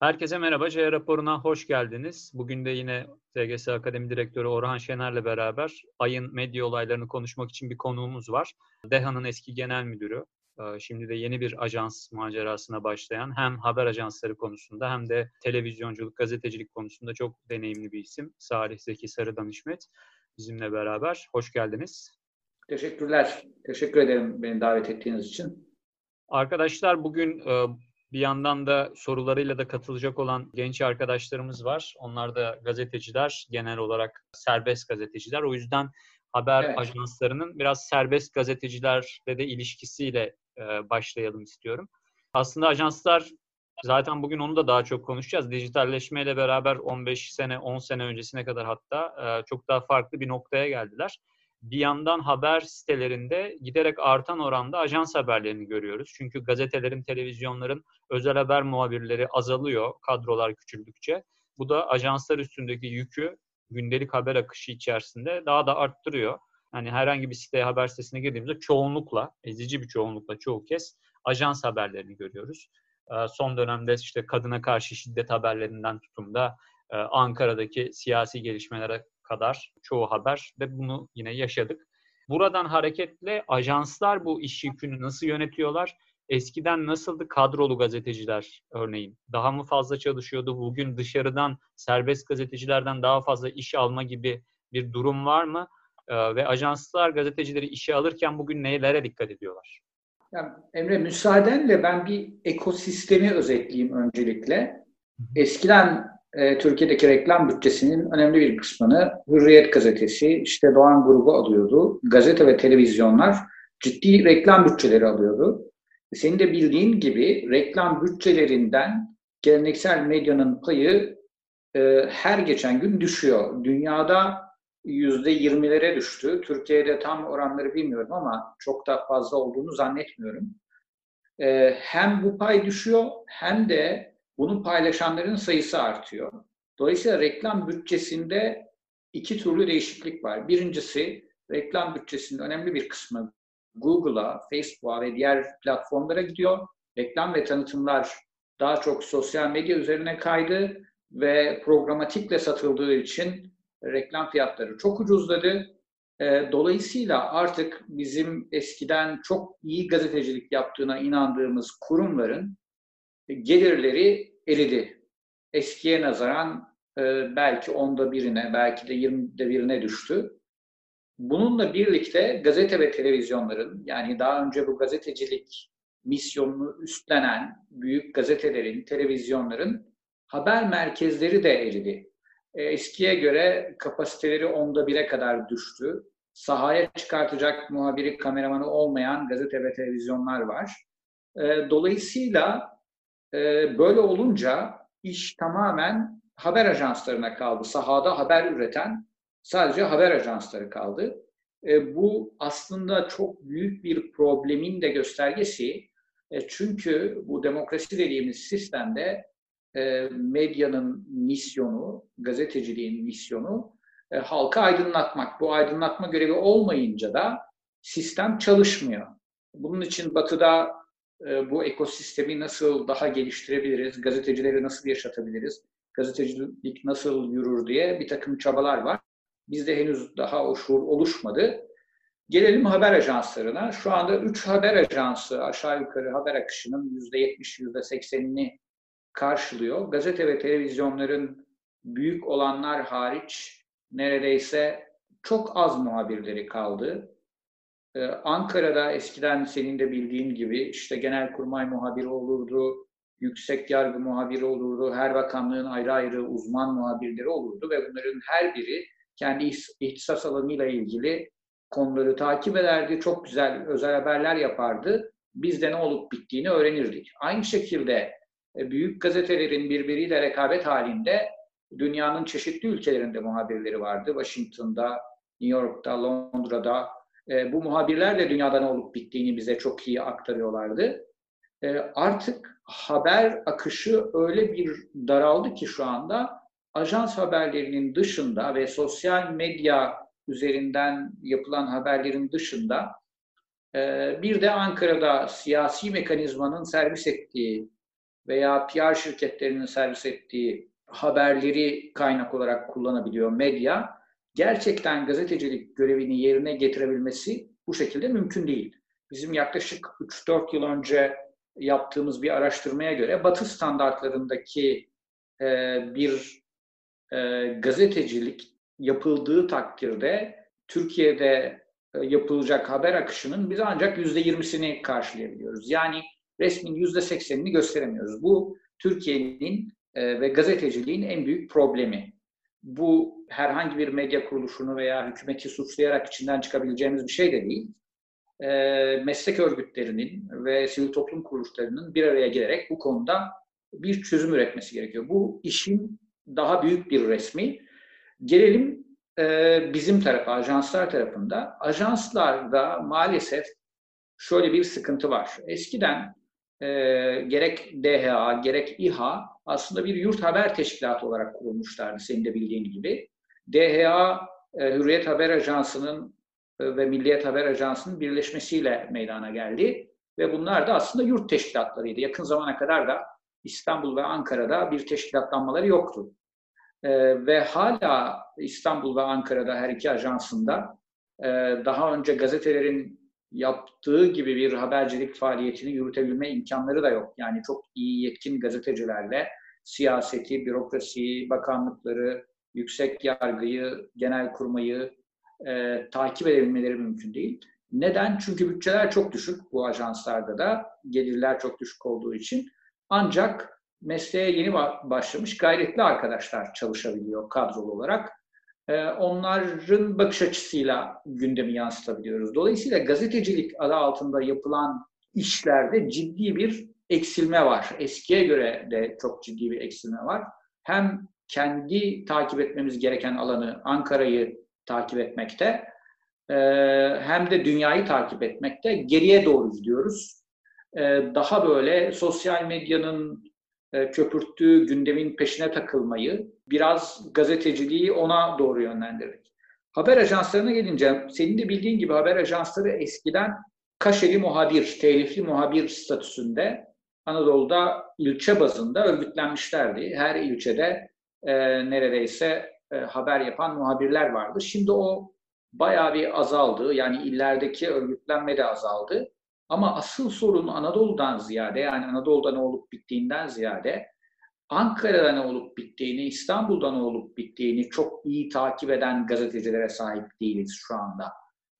Herkese merhaba, C raporuna hoş geldiniz. Bugün de yine TGS Akademi Direktörü Orhan Şener'le beraber ayın medya olaylarını konuşmak için bir konuğumuz var. DEHA'nın eski genel müdürü, e, şimdi de yeni bir ajans macerasına başlayan hem haber ajansları konusunda hem de televizyonculuk, gazetecilik konusunda çok deneyimli bir isim. Salih Zeki Sarıdan İşmet bizimle beraber. Hoş geldiniz. Teşekkürler. Teşekkür ederim beni davet ettiğiniz için. Arkadaşlar bugün e, bir yandan da sorularıyla da katılacak olan genç arkadaşlarımız var. Onlar da gazeteciler, genel olarak serbest gazeteciler. O yüzden haber evet. ajanslarının biraz serbest gazetecilerle de ilişkisiyle e, başlayalım istiyorum. Aslında ajanslar zaten bugün onu da daha çok konuşacağız. Dijitalleşmeyle beraber 15 sene, 10 sene öncesine kadar hatta e, çok daha farklı bir noktaya geldiler bir yandan haber sitelerinde giderek artan oranda ajans haberlerini görüyoruz. Çünkü gazetelerin, televizyonların özel haber muhabirleri azalıyor kadrolar küçüldükçe. Bu da ajanslar üstündeki yükü gündelik haber akışı içerisinde daha da arttırıyor. Yani herhangi bir siteye haber sitesine girdiğimizde çoğunlukla, ezici bir çoğunlukla çoğu kez ajans haberlerini görüyoruz. Ee, son dönemde işte kadına karşı şiddet haberlerinden tutun da e, Ankara'daki siyasi gelişmelere kadar çoğu haber ve bunu yine yaşadık. Buradan hareketle ajanslar bu iş yükünü nasıl yönetiyorlar? Eskiden nasıldı kadrolu gazeteciler örneğin? Daha mı fazla çalışıyordu? Bugün dışarıdan serbest gazetecilerden daha fazla iş alma gibi bir durum var mı? Ee, ve ajanslar gazetecileri işe alırken bugün nelere dikkat ediyorlar? Ya Emre müsaadenle ben bir ekosistemi özetleyeyim öncelikle. Eskiden e, Türkiye'deki reklam bütçesinin önemli bir kısmını Hürriyet gazetesi, işte Doğan grubu alıyordu. Gazete ve televizyonlar ciddi reklam bütçeleri alıyordu. Senin de bildiğin gibi reklam bütçelerinden geleneksel medyanın payı e, her geçen gün düşüyor. Dünyada yüzde yirmilere düştü. Türkiye'de tam oranları bilmiyorum ama çok da fazla olduğunu zannetmiyorum. E, hem bu pay düşüyor hem de bunu paylaşanların sayısı artıyor. Dolayısıyla reklam bütçesinde iki türlü değişiklik var. Birincisi reklam bütçesinin önemli bir kısmı Google'a, Facebook'a ve diğer platformlara gidiyor. Reklam ve tanıtımlar daha çok sosyal medya üzerine kaydı ve programatikle satıldığı için reklam fiyatları çok ucuzladı. Ee, dolayısıyla artık bizim eskiden çok iyi gazetecilik yaptığına inandığımız kurumların gelirleri eridi. Eskiye nazaran e, belki onda birine, belki de yirmide birine düştü. Bununla birlikte gazete ve televizyonların, yani daha önce bu gazetecilik misyonunu üstlenen büyük gazetelerin, televizyonların haber merkezleri de eridi. E, eskiye göre kapasiteleri onda bire kadar düştü. Sahaya çıkartacak muhabiri, kameramanı olmayan gazete ve televizyonlar var. E, dolayısıyla böyle olunca iş tamamen haber ajanslarına kaldı. Sahada haber üreten sadece haber ajansları kaldı. E, bu aslında çok büyük bir problemin de göstergesi. E, çünkü bu demokrasi dediğimiz sistemde e, medyanın misyonu, gazeteciliğin misyonu e, halka aydınlatmak. Bu aydınlatma görevi olmayınca da sistem çalışmıyor. Bunun için Batı'da bu ekosistemi nasıl daha geliştirebiliriz, gazetecileri nasıl yaşatabiliriz, gazetecilik nasıl yürür diye bir takım çabalar var. Bizde henüz daha o şuur oluşmadı. Gelelim haber ajanslarına. Şu anda 3 haber ajansı aşağı yukarı haber akışının %70, %80'ini karşılıyor. Gazete ve televizyonların büyük olanlar hariç neredeyse çok az muhabirleri kaldı. Ee, Ankara'da eskiden senin de bildiğin gibi işte genel kurmay muhabiri olurdu, yüksek yargı muhabiri olurdu, her bakanlığın ayrı ayrı uzman muhabirleri olurdu ve bunların her biri kendi ihtisas alanıyla ilgili konuları takip ederdi, çok güzel özel haberler yapardı. Biz de ne olup bittiğini öğrenirdik. Aynı şekilde e, büyük gazetelerin birbiriyle rekabet halinde dünyanın çeşitli ülkelerinde muhabirleri vardı. Washington'da, New York'ta, Londra'da, e, bu muhabirler de dünyada ne olup bittiğini bize çok iyi aktarıyorlardı. E, artık haber akışı öyle bir daraldı ki şu anda ajans haberlerinin dışında ve sosyal medya üzerinden yapılan haberlerin dışında e, bir de Ankara'da siyasi mekanizmanın servis ettiği veya PR şirketlerinin servis ettiği haberleri kaynak olarak kullanabiliyor medya. Gerçekten gazetecilik görevini yerine getirebilmesi bu şekilde mümkün değil. Bizim yaklaşık 3-4 yıl önce yaptığımız bir araştırmaya göre Batı standartlarındaki e, bir e, gazetecilik yapıldığı takdirde Türkiye'de e, yapılacak haber akışının biz ancak yüzde yirmisini karşılayabiliyoruz. Yani resmin yüzde seksenini gösteremiyoruz. Bu Türkiye'nin e, ve gazeteciliğin en büyük problemi. Bu herhangi bir medya kuruluşunu veya hükümeti suçlayarak içinden çıkabileceğimiz bir şey de değil. E, meslek örgütlerinin ve sivil toplum kuruluşlarının bir araya gelerek bu konuda bir çözüm üretmesi gerekiyor. Bu işin daha büyük bir resmi. Gelelim e, bizim tarafa, ajanslar tarafında. Ajanslarda maalesef şöyle bir sıkıntı var. Eskiden e, gerek DHA, gerek İHA aslında bir yurt haber teşkilatı olarak kurulmuşlardı senin de bildiğin gibi. DHA, e, Hürriyet Haber Ajansı'nın e, ve Milliyet Haber Ajansı'nın birleşmesiyle meydana geldi. Ve bunlar da aslında yurt teşkilatlarıydı. Yakın zamana kadar da İstanbul ve Ankara'da bir teşkilatlanmaları yoktu. E, ve hala İstanbul ve Ankara'da her iki ajansında e, daha önce gazetelerin yaptığı gibi bir habercilik faaliyetini yürütebilme imkanları da yok. Yani çok iyi yetkin gazetecilerle siyaseti, bürokrasiyi, bakanlıkları, yüksek yargıyı, genel kurmayı e, takip edebilmeleri mümkün değil. Neden? Çünkü bütçeler çok düşük bu ajanslarda da. Gelirler çok düşük olduğu için. Ancak mesleğe yeni başlamış gayretli arkadaşlar çalışabiliyor kadrolu olarak. Ee, onların bakış açısıyla gündemi yansıtabiliyoruz. Dolayısıyla gazetecilik adı altında yapılan işlerde ciddi bir eksilme var. Eskiye göre de çok ciddi bir eksilme var. Hem kendi takip etmemiz gereken alanı Ankara'yı takip etmekte e, hem de dünyayı takip etmekte geriye doğru gidiyoruz. E, daha böyle sosyal medyanın köpürttüğü gündemin peşine takılmayı, biraz gazeteciliği ona doğru yönlendirdik. Haber ajanslarına gelince, senin de bildiğin gibi haber ajansları eskiden kaşeli muhabir, telifli muhabir statüsünde Anadolu'da ilçe bazında örgütlenmişlerdi. Her ilçede e, neredeyse e, haber yapan muhabirler vardı. Şimdi o bayağı bir azaldı. Yani illerdeki örgütlenme de azaldı. Ama asıl sorun Anadolu'dan ziyade yani Anadolu'da ne olup bittiğinden ziyade Ankara'da ne olup bittiğini, İstanbul'da ne olup bittiğini çok iyi takip eden gazetecilere sahip değiliz şu anda.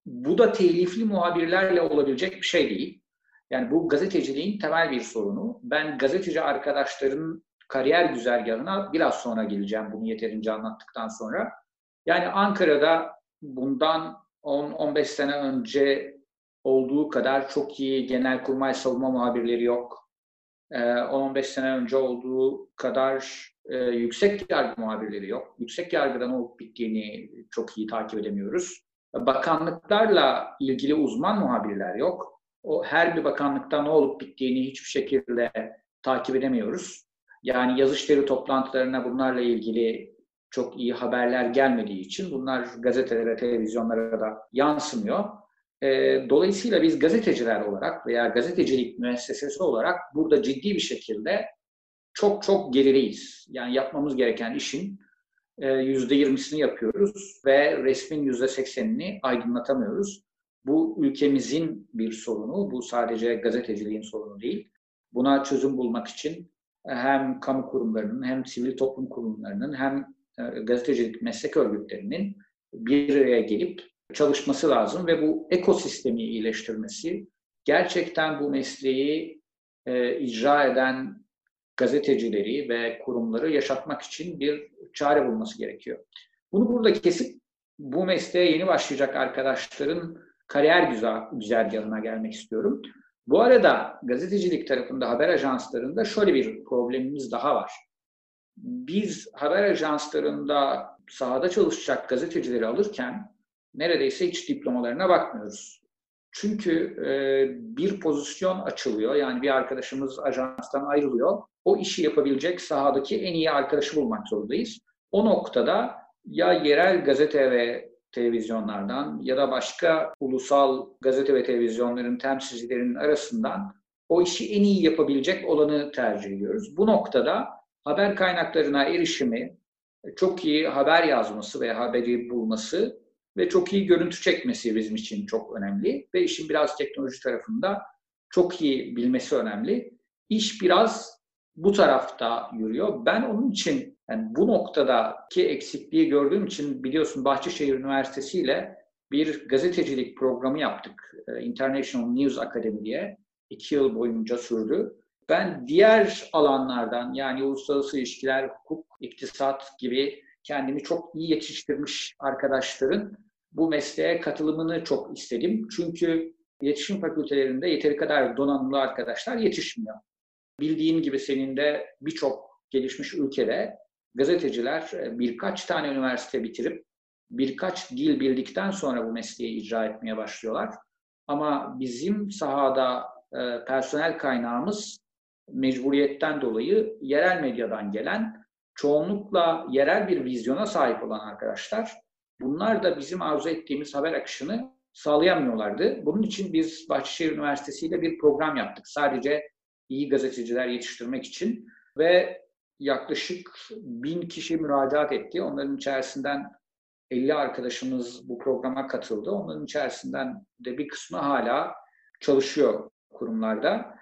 Bu da telifli muhabirlerle olabilecek bir şey değil. Yani bu gazeteciliğin temel bir sorunu. Ben gazeteci arkadaşların kariyer güzergahına biraz sonra geleceğim bunu yeterince anlattıktan sonra. Yani Ankara'da bundan 10-15 sene önce olduğu kadar çok iyi genelkurmay savunma muhabirleri yok. 10-15 ee, sene önce olduğu kadar e, yüksek yargı muhabirleri yok. Yüksek yargıda ne olup bittiğini çok iyi takip edemiyoruz. Bakanlıklarla ilgili uzman muhabirler yok. O her bir bakanlıkta ne olup bittiğini hiçbir şekilde takip edemiyoruz. Yani yazışları toplantılarına bunlarla ilgili çok iyi haberler gelmediği için bunlar gazetelere, televizyonlara da yansımıyor. E, dolayısıyla biz gazeteciler olarak veya gazetecilik müessesesi olarak burada ciddi bir şekilde çok çok gerideyiz. Yani yapmamız gereken işin e, yüzde yirmisini yapıyoruz ve resmin yüzde seksenini aydınlatamıyoruz. Bu ülkemizin bir sorunu, bu sadece gazeteciliğin sorunu değil. Buna çözüm bulmak için hem kamu kurumlarının hem sivil toplum kurumlarının hem e, gazetecilik meslek örgütlerinin bir araya gelip çalışması lazım ve bu ekosistemi iyileştirmesi, gerçekten bu mesleği e, icra eden gazetecileri ve kurumları yaşatmak için bir çare bulması gerekiyor. Bunu burada kesip bu mesleğe yeni başlayacak arkadaşların kariyer güzel, güzergahına gelmek istiyorum. Bu arada gazetecilik tarafında haber ajanslarında şöyle bir problemimiz daha var. Biz haber ajanslarında sahada çalışacak gazetecileri alırken neredeyse hiç diplomalarına bakmıyoruz. Çünkü e, bir pozisyon açılıyor. Yani bir arkadaşımız ajanstan ayrılıyor. O işi yapabilecek sahadaki en iyi arkadaşı bulmak zorundayız. O noktada ya yerel gazete ve televizyonlardan ya da başka ulusal gazete ve televizyonların temsilcilerinin arasından o işi en iyi yapabilecek olanı tercih ediyoruz. Bu noktada haber kaynaklarına erişimi, çok iyi haber yazması veya haberi bulması ve çok iyi görüntü çekmesi bizim için çok önemli. Ve işin biraz teknoloji tarafında çok iyi bilmesi önemli. İş biraz bu tarafta yürüyor. Ben onun için yani bu noktadaki eksikliği gördüğüm için biliyorsun Bahçeşehir Üniversitesi ile bir gazetecilik programı yaptık. E, International News Academy diye. iki yıl boyunca sürdü. Ben diğer alanlardan yani uluslararası ilişkiler, hukuk, iktisat gibi kendimi çok iyi yetiştirmiş arkadaşların bu mesleğe katılımını çok istedim. Çünkü iletişim fakültelerinde yeteri kadar donanımlı arkadaşlar yetişmiyor. Bildiğin gibi senin de birçok gelişmiş ülkede gazeteciler e, birkaç tane üniversite bitirip birkaç dil bildikten sonra bu mesleği icra etmeye başlıyorlar. Ama bizim sahada e, personel kaynağımız mecburiyetten dolayı yerel medyadan gelen, çoğunlukla yerel bir vizyona sahip olan arkadaşlar. Bunlar da bizim arzu ettiğimiz haber akışını sağlayamıyorlardı. Bunun için biz Bahçeşehir Üniversitesi ile bir program yaptık. Sadece iyi gazeteciler yetiştirmek için ve yaklaşık bin kişi müracaat etti. Onların içerisinden 50 arkadaşımız bu programa katıldı. Onların içerisinden de bir kısmı hala çalışıyor kurumlarda.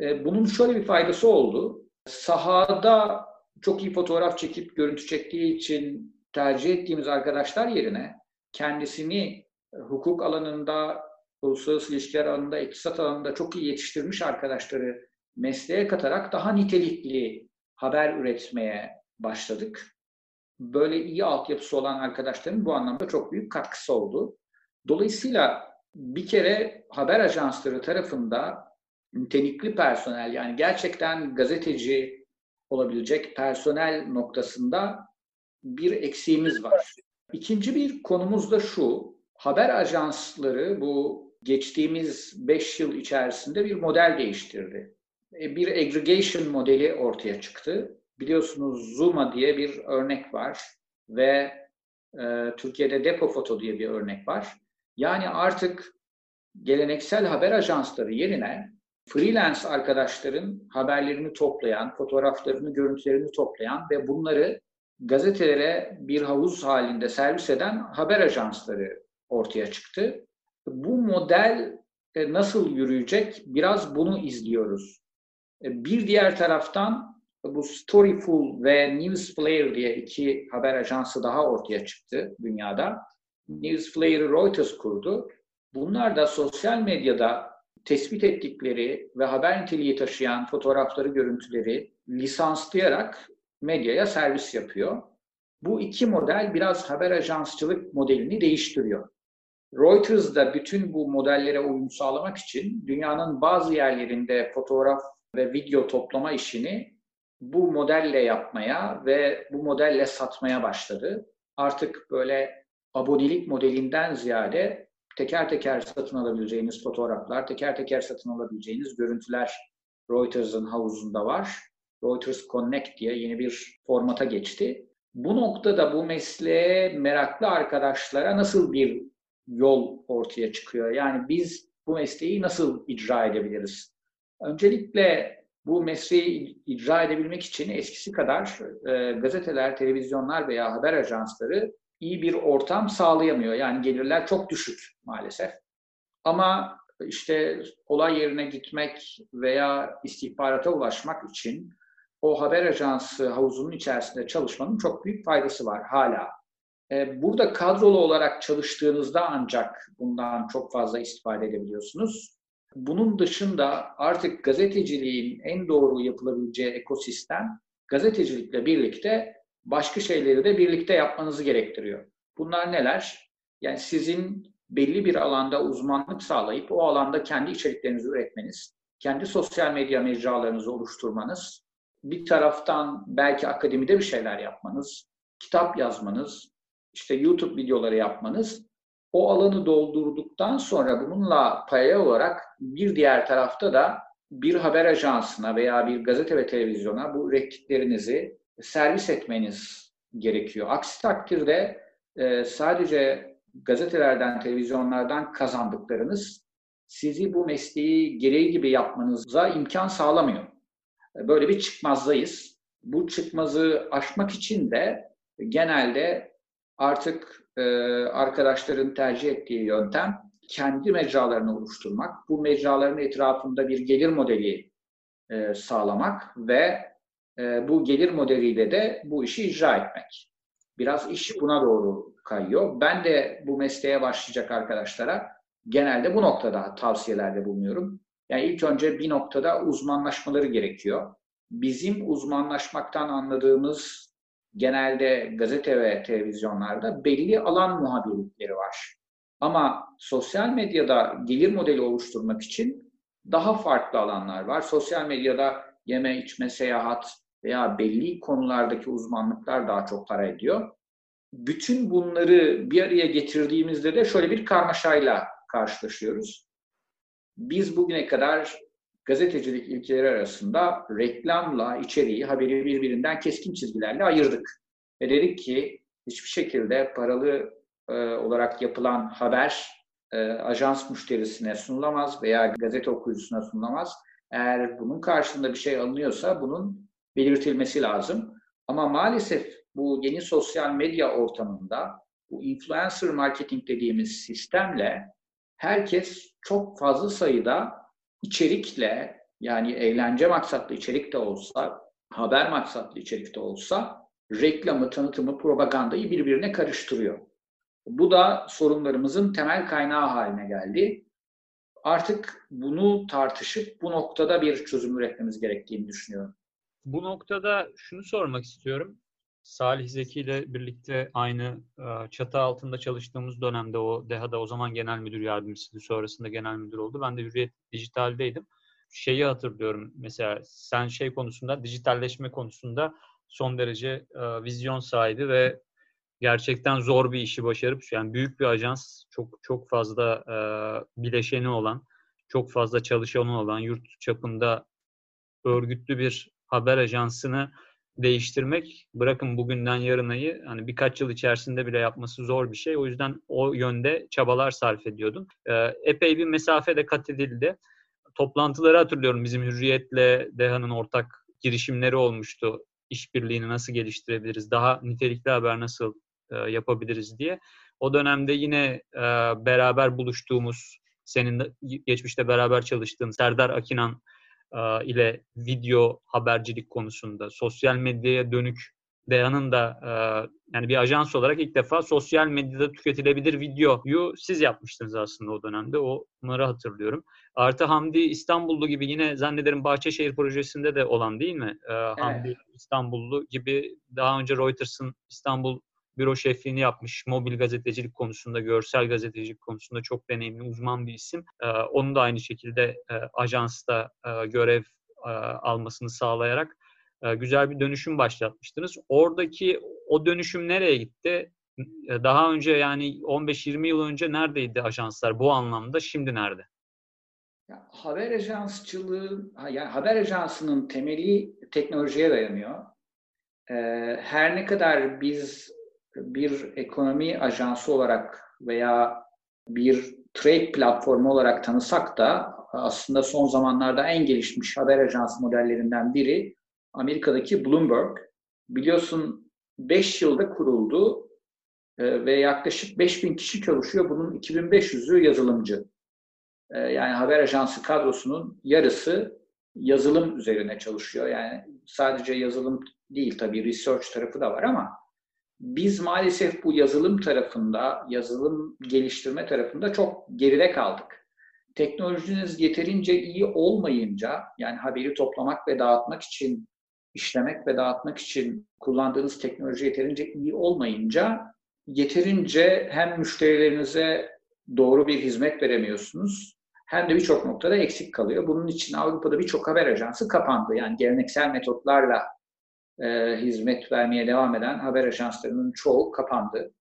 E, bunun şöyle bir faydası oldu. Sahada çok iyi fotoğraf çekip görüntü çektiği için tercih ettiğimiz arkadaşlar yerine kendisini hukuk alanında, uluslararası ilişkiler alanında, iktisat alanında çok iyi yetiştirmiş arkadaşları mesleğe katarak daha nitelikli haber üretmeye başladık. Böyle iyi altyapısı olan arkadaşların bu anlamda çok büyük katkısı oldu. Dolayısıyla bir kere haber ajansları tarafında nitelikli personel yani gerçekten gazeteci olabilecek personel noktasında bir eksiğimiz var. İkinci bir konumuz da şu. Haber ajansları bu geçtiğimiz 5 yıl içerisinde bir model değiştirdi. E, bir aggregation modeli ortaya çıktı. Biliyorsunuz Zuma diye bir örnek var ve e, Türkiye'de Depo Foto diye bir örnek var. Yani artık geleneksel haber ajansları yerine freelance arkadaşların haberlerini toplayan, fotoğraflarını, görüntülerini toplayan ve bunları gazetelere bir havuz halinde servis eden haber ajansları ortaya çıktı. Bu model e, nasıl yürüyecek? Biraz bunu izliyoruz. E, bir diğer taraftan bu Storyful ve Newsflare diye iki haber ajansı daha ortaya çıktı dünyada. Newsflare'ı Reuters kurdu. Bunlar da sosyal medyada tespit ettikleri ve haber niteliği taşıyan fotoğrafları, görüntüleri lisanslayarak medyaya servis yapıyor. Bu iki model biraz haber ajansçılık modelini değiştiriyor. Reuters da bütün bu modellere uyum sağlamak için dünyanın bazı yerlerinde fotoğraf ve video toplama işini bu modelle yapmaya ve bu modelle satmaya başladı. Artık böyle abonelik modelinden ziyade teker teker satın alabileceğiniz fotoğraflar, teker teker satın alabileceğiniz görüntüler Reuters'ın havuzunda var. Reuters Connect diye yeni bir formata geçti. Bu noktada bu mesleğe meraklı arkadaşlara nasıl bir yol ortaya çıkıyor? Yani biz bu mesleği nasıl icra edebiliriz? Öncelikle bu mesleği icra edebilmek için eskisi kadar e, gazeteler, televizyonlar veya haber ajansları iyi bir ortam sağlayamıyor. Yani gelirler çok düşük maalesef. Ama işte olay yerine gitmek veya istihbarata ulaşmak için o haber ajansı havuzunun içerisinde çalışmanın çok büyük faydası var hala. E, burada kadrolu olarak çalıştığınızda ancak bundan çok fazla istifade edebiliyorsunuz. Bunun dışında artık gazeteciliğin en doğru yapılabileceği ekosistem gazetecilikle birlikte başka şeyleri de birlikte yapmanızı gerektiriyor. Bunlar neler? Yani sizin belli bir alanda uzmanlık sağlayıp o alanda kendi içeriklerinizi üretmeniz, kendi sosyal medya mecralarınızı oluşturmanız, bir taraftan belki akademide bir şeyler yapmanız, kitap yazmanız, işte YouTube videoları yapmanız o alanı doldurduktan sonra bununla paya olarak bir diğer tarafta da bir haber ajansına veya bir gazete ve televizyona bu ürettiklerinizi servis etmeniz gerekiyor. Aksi takdirde e, sadece gazetelerden, televizyonlardan kazandıklarınız sizi bu mesleği gereği gibi yapmanıza imkan sağlamıyor. Böyle bir çıkmazdayız. Bu çıkmazı aşmak için de genelde artık e, arkadaşların tercih ettiği yöntem kendi mecralarını oluşturmak, bu mecraların etrafında bir gelir modeli e, sağlamak ve e, bu gelir modeliyle de bu işi icra etmek. Biraz iş buna doğru kayıyor. Ben de bu mesleğe başlayacak arkadaşlara genelde bu noktada tavsiyelerde bulunuyorum. Yani ilk önce bir noktada uzmanlaşmaları gerekiyor. Bizim uzmanlaşmaktan anladığımız genelde gazete ve televizyonlarda belli alan muhabirlikleri var. Ama sosyal medyada gelir modeli oluşturmak için daha farklı alanlar var. Sosyal medyada yeme, içme, seyahat veya belli konulardaki uzmanlıklar daha çok para ediyor. Bütün bunları bir araya getirdiğimizde de şöyle bir karmaşayla karşılaşıyoruz. Biz bugüne kadar gazetecilik ilkeleri arasında reklamla içeriği, haberi birbirinden keskin çizgilerle ayırdık. Ve dedik ki hiçbir şekilde paralı e, olarak yapılan haber e, ajans müşterisine sunulamaz veya gazete okuyucusuna sunulamaz. Eğer bunun karşılığında bir şey alınıyorsa bunun belirtilmesi lazım. Ama maalesef bu yeni sosyal medya ortamında bu influencer marketing dediğimiz sistemle herkes çok fazla sayıda içerikle yani eğlence maksatlı içerik de olsa, haber maksatlı içerik de olsa reklamı, tanıtımı, propagandayı birbirine karıştırıyor. Bu da sorunlarımızın temel kaynağı haline geldi. Artık bunu tartışıp bu noktada bir çözüm üretmemiz gerektiğini düşünüyorum. Bu noktada şunu sormak istiyorum. Salih Zeki ile birlikte aynı e, çatı altında çalıştığımız dönemde o DEHA'da o zaman genel müdür yardımcısıydı. Sonrasında genel müdür oldu. Ben de Hürriyet Dijital'deydim. Şeyi hatırlıyorum mesela sen şey konusunda dijitalleşme konusunda son derece e, vizyon sahibi ve gerçekten zor bir işi başarıp yani büyük bir ajans çok çok fazla e, bileşeni olan çok fazla çalışanı olan yurt çapında örgütlü bir haber ajansını değiştirmek bırakın bugünden yarınayı hani birkaç yıl içerisinde bile yapması zor bir şey. O yüzden o yönde çabalar sarf ediyordun. Ee, epey bir mesafe de kat edildi. Toplantıları hatırlıyorum bizim Hürriyet'le DEHA'nın ortak girişimleri olmuştu. İşbirliğini nasıl geliştirebiliriz, daha nitelikli haber nasıl e, yapabiliriz diye. O dönemde yine e, beraber buluştuğumuz, senin geçmişte beraber çalıştığın Serdar Akinan e, ile video habercilik konusunda sosyal medyaya dönük Deya'nın da e, yani bir ajans olarak ilk defa sosyal medyada tüketilebilir videoyu siz yapmıştınız aslında o dönemde. Onları hatırlıyorum. Artı Hamdi İstanbullu gibi yine zannederim Bahçeşehir projesinde de olan değil mi? E, evet. Hamdi İstanbullu gibi daha önce Reuters'ın İstanbul büro şefliğini yapmış. Mobil gazetecilik konusunda, görsel gazetecilik konusunda çok deneyimli, uzman bir isim. Ee, onun da aynı şekilde e, ajansta e, görev e, almasını sağlayarak güzel bir dönüşüm başlatmıştınız. Oradaki o dönüşüm nereye gitti? Daha önce yani 15-20 yıl önce neredeydi ajanslar bu anlamda? Şimdi nerede? Ya, haber ajansçılığı, yani haber ajansının temeli teknolojiye dayanıyor. Ee, her ne kadar biz bir ekonomi ajansı olarak veya bir trade platformu olarak tanısak da aslında son zamanlarda en gelişmiş haber ajansı modellerinden biri Amerika'daki Bloomberg. Biliyorsun 5 yılda kuruldu e, ve yaklaşık 5000 kişi çalışıyor. Bunun 2500'ü yazılımcı. E, yani haber ajansı kadrosunun yarısı yazılım üzerine çalışıyor. Yani sadece yazılım değil tabii research tarafı da var ama biz maalesef bu yazılım tarafında, yazılım geliştirme tarafında çok geride kaldık. Teknolojiniz yeterince iyi olmayınca, yani haberi toplamak ve dağıtmak için, işlemek ve dağıtmak için kullandığınız teknoloji yeterince iyi olmayınca, yeterince hem müşterilerinize doğru bir hizmet veremiyorsunuz, hem de birçok noktada eksik kalıyor. Bunun için Avrupa'da birçok haber ajansı kapandı. Yani geleneksel metotlarla e, hizmet vermeye devam eden haber ajanslarının çoğu kapandı.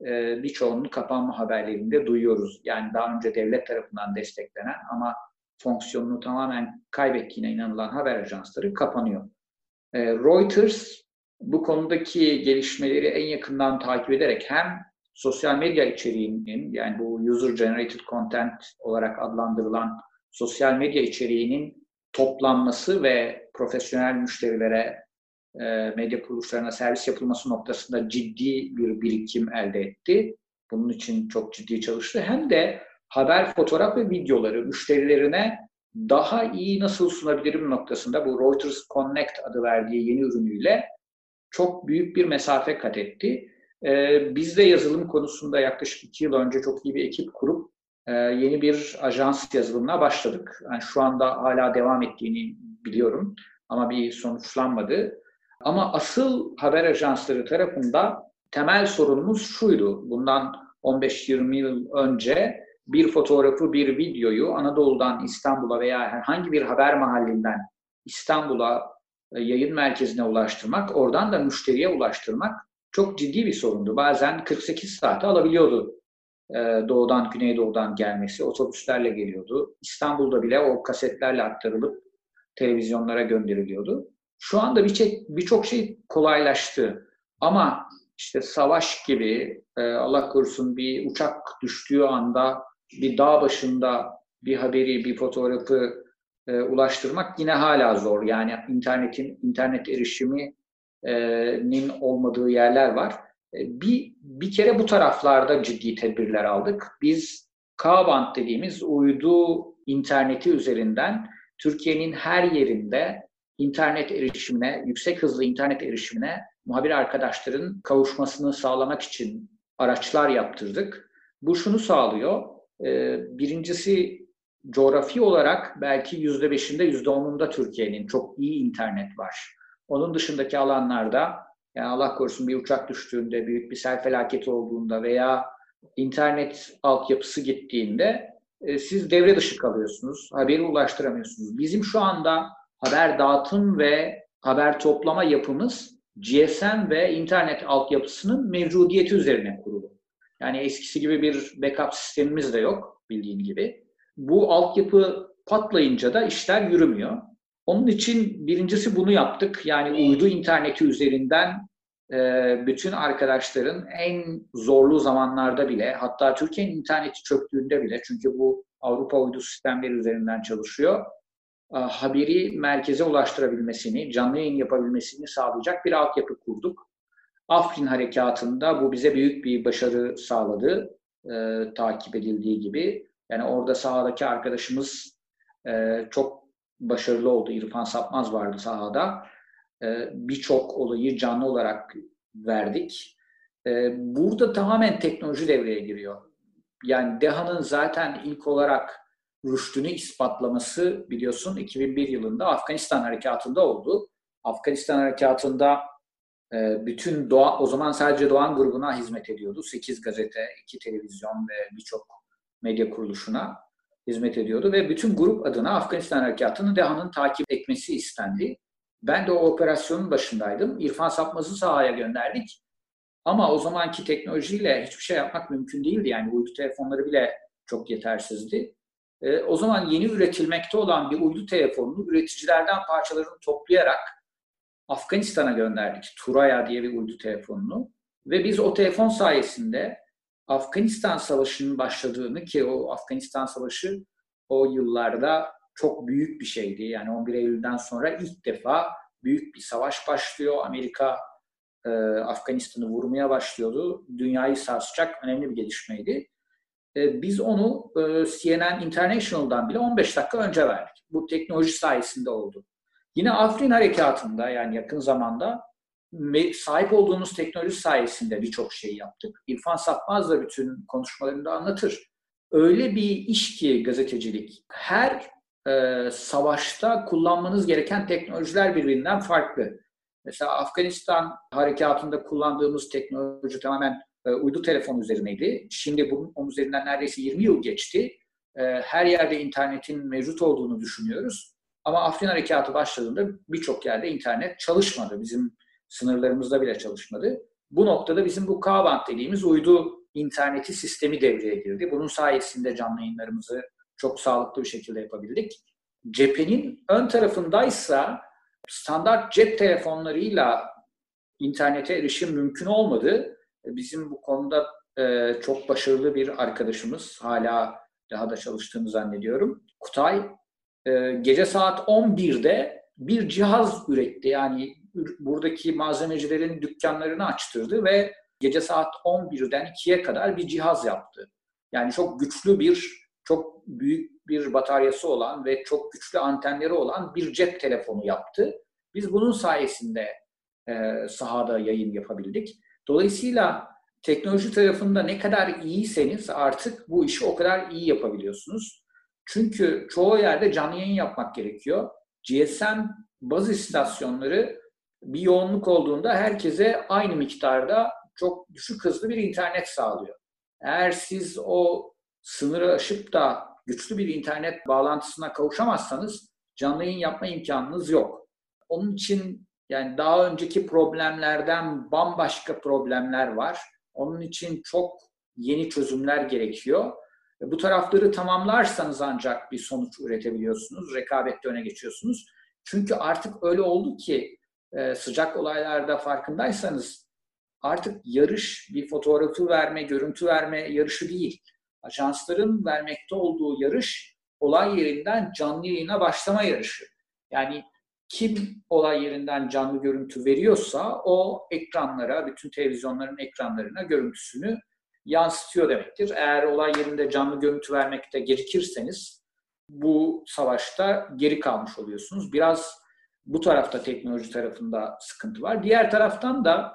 E, birçoğunun kapanma haberlerini de duyuyoruz. Yani daha önce devlet tarafından desteklenen ama fonksiyonunu tamamen kaybettiğine inanılan haber ajansları kapanıyor. E, Reuters bu konudaki gelişmeleri en yakından takip ederek hem sosyal medya içeriğinin yani bu user generated content olarak adlandırılan sosyal medya içeriğinin toplanması ve profesyonel müşterilere, medya kuruluşlarına servis yapılması noktasında ciddi bir birikim elde etti. Bunun için çok ciddi çalıştı. Hem de haber, fotoğraf ve videoları müşterilerine daha iyi nasıl sunabilirim noktasında bu Reuters Connect adı verdiği yeni ürünüyle çok büyük bir mesafe kat etti. Ee, biz de yazılım konusunda yaklaşık iki yıl önce çok iyi bir ekip kurup e, yeni bir ajans yazılımına başladık. Yani şu anda hala devam ettiğini biliyorum ama bir sonuçlanmadı. Ama asıl haber ajansları tarafında temel sorunumuz şuydu. Bundan 15-20 yıl önce bir fotoğrafı, bir videoyu Anadolu'dan İstanbul'a veya herhangi bir haber mahallinden İstanbul'a e, yayın merkezine ulaştırmak, oradan da müşteriye ulaştırmak çok ciddi bir sorundu. Bazen 48 saate alabiliyordu e, doğudan, güneydoğudan gelmesi. Otobüslerle geliyordu. İstanbul'da bile o kasetlerle aktarılıp televizyonlara gönderiliyordu. Şu anda birçok bir şey kolaylaştı. Ama işte savaş gibi e, Allah korusun bir uçak düştüğü anda bir dağ başında bir haberi, bir fotoğrafı e, ulaştırmak yine hala zor. Yani internetin internet erişiminin olmadığı yerler var. E, bir bir kere bu taraflarda ciddi tedbirler aldık. Biz K-band dediğimiz uydu interneti üzerinden Türkiye'nin her yerinde internet erişimine, yüksek hızlı internet erişimine muhabir arkadaşların kavuşmasını sağlamak için araçlar yaptırdık. Bu şunu sağlıyor. E, birincisi coğrafi olarak belki yüzde beşinde, yüzde onunda Türkiye'nin çok iyi internet var. Onun dışındaki alanlarda yani Allah korusun bir uçak düştüğünde, büyük bir sel felaketi olduğunda veya internet altyapısı gittiğinde e, siz devre dışı kalıyorsunuz. Haberi ulaştıramıyorsunuz. Bizim şu anda haber dağıtım ve haber toplama yapımız GSM ve internet altyapısının mevcudiyeti üzerine kurulu. Yani eskisi gibi bir backup sistemimiz de yok bildiğin gibi. Bu altyapı patlayınca da işler yürümüyor. Onun için birincisi bunu yaptık. Yani uydu interneti üzerinden e, bütün arkadaşların en zorlu zamanlarda bile hatta Türkiye'nin interneti çöktüğünde bile çünkü bu Avrupa uydu sistemleri üzerinden çalışıyor. E, haberi merkeze ulaştırabilmesini, canlı yayın yapabilmesini sağlayacak bir altyapı kurduk. Afrin harekatında bu bize büyük bir başarı sağladı. E, takip edildiği gibi. Yani orada sahadaki arkadaşımız e, çok başarılı oldu. İrfan Sapmaz vardı sahada. E, Birçok olayı canlı olarak verdik. E, burada tamamen teknoloji devreye giriyor. Yani DEHA'nın zaten ilk olarak rüştünü ispatlaması biliyorsun 2001 yılında Afganistan harekatında oldu. Afganistan harekatında e, bütün Doğa, o zaman sadece Doğan grubuna hizmet ediyordu. 8 gazete, 2 televizyon ve birçok medya kuruluşuna hizmet ediyordu ve bütün grup adına Afganistan harekatını DEHA'nın takip etmesi istendi. Ben de o operasyonun başındaydım. İrfan Sapmaz'ı sahaya gönderdik. Ama o zamanki teknolojiyle hiçbir şey yapmak mümkün değildi. Yani uydu telefonları bile çok yetersizdi. E, o zaman yeni üretilmekte olan bir uydu telefonunu üreticilerden parçalarını toplayarak Afganistan'a gönderdik. Turaya diye bir uydu telefonunu. Ve biz o telefon sayesinde Afganistan Savaşı'nın başladığını ki o Afganistan Savaşı o yıllarda çok büyük bir şeydi. Yani 11 Eylül'den sonra ilk defa büyük bir savaş başlıyor. Amerika e, Afganistan'ı vurmaya başlıyordu. Dünyayı sarsacak önemli bir gelişmeydi. E, biz onu e, CNN International'dan bile 15 dakika önce verdik. Bu teknoloji sayesinde oldu. Yine Afrin Harekatı'nda yani yakın zamanda sahip olduğumuz teknoloji sayesinde birçok şey yaptık. İrfan Sapmaz da bütün konuşmalarında anlatır. Öyle bir iş ki gazetecilik. Her e, savaşta kullanmanız gereken teknolojiler birbirinden farklı. Mesela Afganistan harekatında kullandığımız teknoloji tamamen e, uydu telefon üzerineydi. Şimdi bunun onun üzerinden neredeyse 20 yıl geçti. E, her yerde internetin mevcut olduğunu düşünüyoruz. Ama Afrin harekatı başladığında birçok yerde internet çalışmadı. Bizim sınırlarımızda bile çalışmadı. Bu noktada bizim bu K-band dediğimiz uydu interneti sistemi devreye girdi. Bunun sayesinde canlı yayınlarımızı çok sağlıklı bir şekilde yapabildik. Cephenin ön tarafındaysa standart cep telefonlarıyla internete erişim mümkün olmadı. Bizim bu konuda e, çok başarılı bir arkadaşımız. Hala daha da çalıştığını zannediyorum. Kutay e, gece saat 11'de bir cihaz üretti. Yani buradaki malzemecilerin dükkanlarını açtırdı ve gece saat 11'den 2'ye kadar bir cihaz yaptı. Yani çok güçlü bir, çok büyük bir bataryası olan ve çok güçlü antenleri olan bir cep telefonu yaptı. Biz bunun sayesinde e, sahada yayın yapabildik. Dolayısıyla teknoloji tarafında ne kadar iyiyseniz artık bu işi o kadar iyi yapabiliyorsunuz. Çünkü çoğu yerde canlı yayın yapmak gerekiyor. GSM baz istasyonları bir yoğunluk olduğunda herkese aynı miktarda çok düşük hızlı bir internet sağlıyor. Eğer siz o sınırı aşıp da güçlü bir internet bağlantısına kavuşamazsanız canlı yayın yapma imkanınız yok. Onun için yani daha önceki problemlerden bambaşka problemler var. Onun için çok yeni çözümler gerekiyor. Bu tarafları tamamlarsanız ancak bir sonuç üretebiliyorsunuz. Rekabette öne geçiyorsunuz. Çünkü artık öyle oldu ki e, sıcak olaylarda farkındaysanız artık yarış bir fotoğrafı verme, görüntü verme yarışı değil. Ajansların vermekte olduğu yarış olay yerinden canlı yayına başlama yarışı. Yani kim olay yerinden canlı görüntü veriyorsa o ekranlara, bütün televizyonların ekranlarına görüntüsünü yansıtıyor demektir. Eğer olay yerinde canlı görüntü vermekte gecikirseniz bu savaşta geri kalmış oluyorsunuz. Biraz bu tarafta teknoloji tarafında sıkıntı var. Diğer taraftan da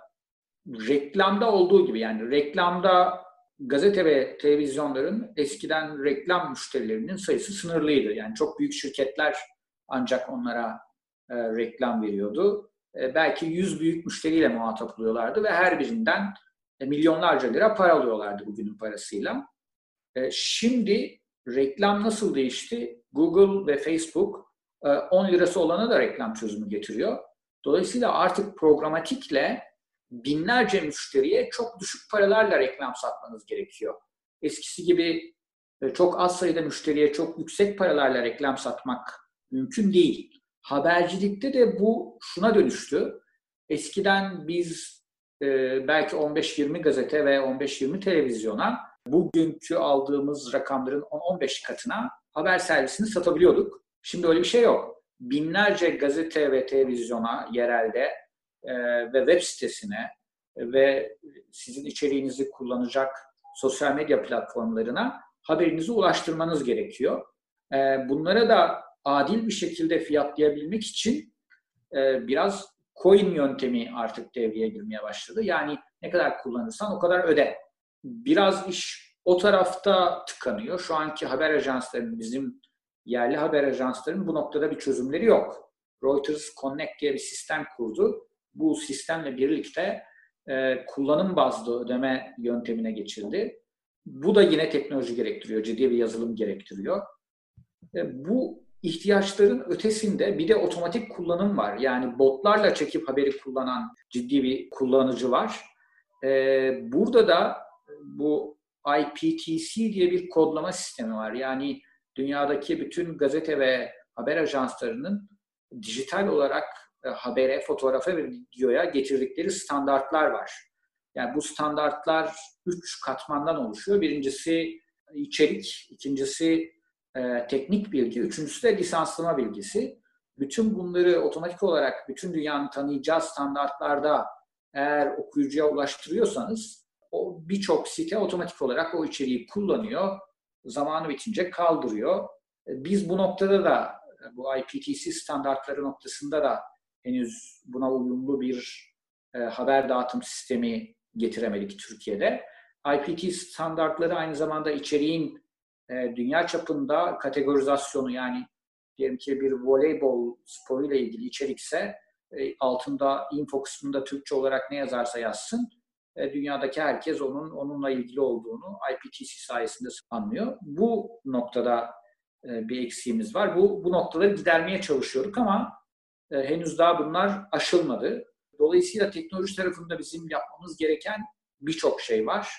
reklamda olduğu gibi yani reklamda gazete ve televizyonların eskiden reklam müşterilerinin sayısı sınırlıydı. Yani çok büyük şirketler ancak onlara e, reklam veriyordu. E, belki 100 büyük müşteriyle muhatap oluyorlardı ve her birinden e, milyonlarca lira para alıyorlardı bugünün parasıyla. Şimdi reklam nasıl değişti? Google ve Facebook 10 e, lirası olana da reklam çözümü getiriyor. Dolayısıyla artık programatikle binlerce müşteriye çok düşük paralarla reklam satmanız gerekiyor. Eskisi gibi çok az sayıda müşteriye çok yüksek paralarla reklam satmak mümkün değil. Habercilikte de bu şuna dönüştü. Eskiden biz e, belki 15-20 gazete ve 15-20 televizyona bugünkü aldığımız rakamların 10-15 katına haber servisini satabiliyorduk. Şimdi öyle bir şey yok. Binlerce gazete ve televizyona yerelde e, ve web sitesine ve sizin içeriğinizi kullanacak sosyal medya platformlarına haberinizi ulaştırmanız gerekiyor. E, bunlara da adil bir şekilde fiyatlayabilmek için e, biraz coin yöntemi artık devreye girmeye başladı. Yani ne kadar kullanırsan o kadar öde. Biraz iş o tarafta tıkanıyor. Şu anki haber ajanslarının, bizim yerli haber ajanslarının bu noktada bir çözümleri yok. Reuters Connect diye bir sistem kurdu. Bu sistemle birlikte e, kullanım bazlı ödeme yöntemine geçildi. Bu da yine teknoloji gerektiriyor, ciddi bir yazılım gerektiriyor. E, bu ihtiyaçların ötesinde bir de otomatik kullanım var. Yani botlarla çekip haberi kullanan ciddi bir kullanıcı var. Ee, burada da bu IPTC diye bir kodlama sistemi var. Yani dünyadaki bütün gazete ve haber ajanslarının dijital olarak e, habere, fotoğrafa ve videoya getirdikleri standartlar var. Yani bu standartlar üç katmandan oluşuyor. Birincisi içerik, ikincisi e, teknik bilgi, üçüncüsü de lisanslama bilgisi. Bütün bunları otomatik olarak bütün dünyanın tanıyacağı standartlarda eğer okuyucuya ulaştırıyorsanız o birçok site otomatik olarak o içeriği kullanıyor. Zamanı bitince kaldırıyor. E, biz bu noktada da bu IPTC standartları noktasında da henüz buna uyumlu bir e, haber dağıtım sistemi getiremedik Türkiye'de. IPT standartları aynı zamanda içeriğin e, dünya çapında kategorizasyonu yani diyelim ki bir voleybol sporuyla ilgili içerikse e, altında info kısmında Türkçe olarak ne yazarsa yazsın e, dünyadaki herkes onun onunla ilgili olduğunu IPTC sayesinde anlıyor. Bu noktada e, bir eksiğimiz var. Bu, bu noktaları gidermeye çalışıyorduk ama e, henüz daha bunlar aşılmadı. Dolayısıyla teknoloji tarafında bizim yapmamız gereken birçok şey var.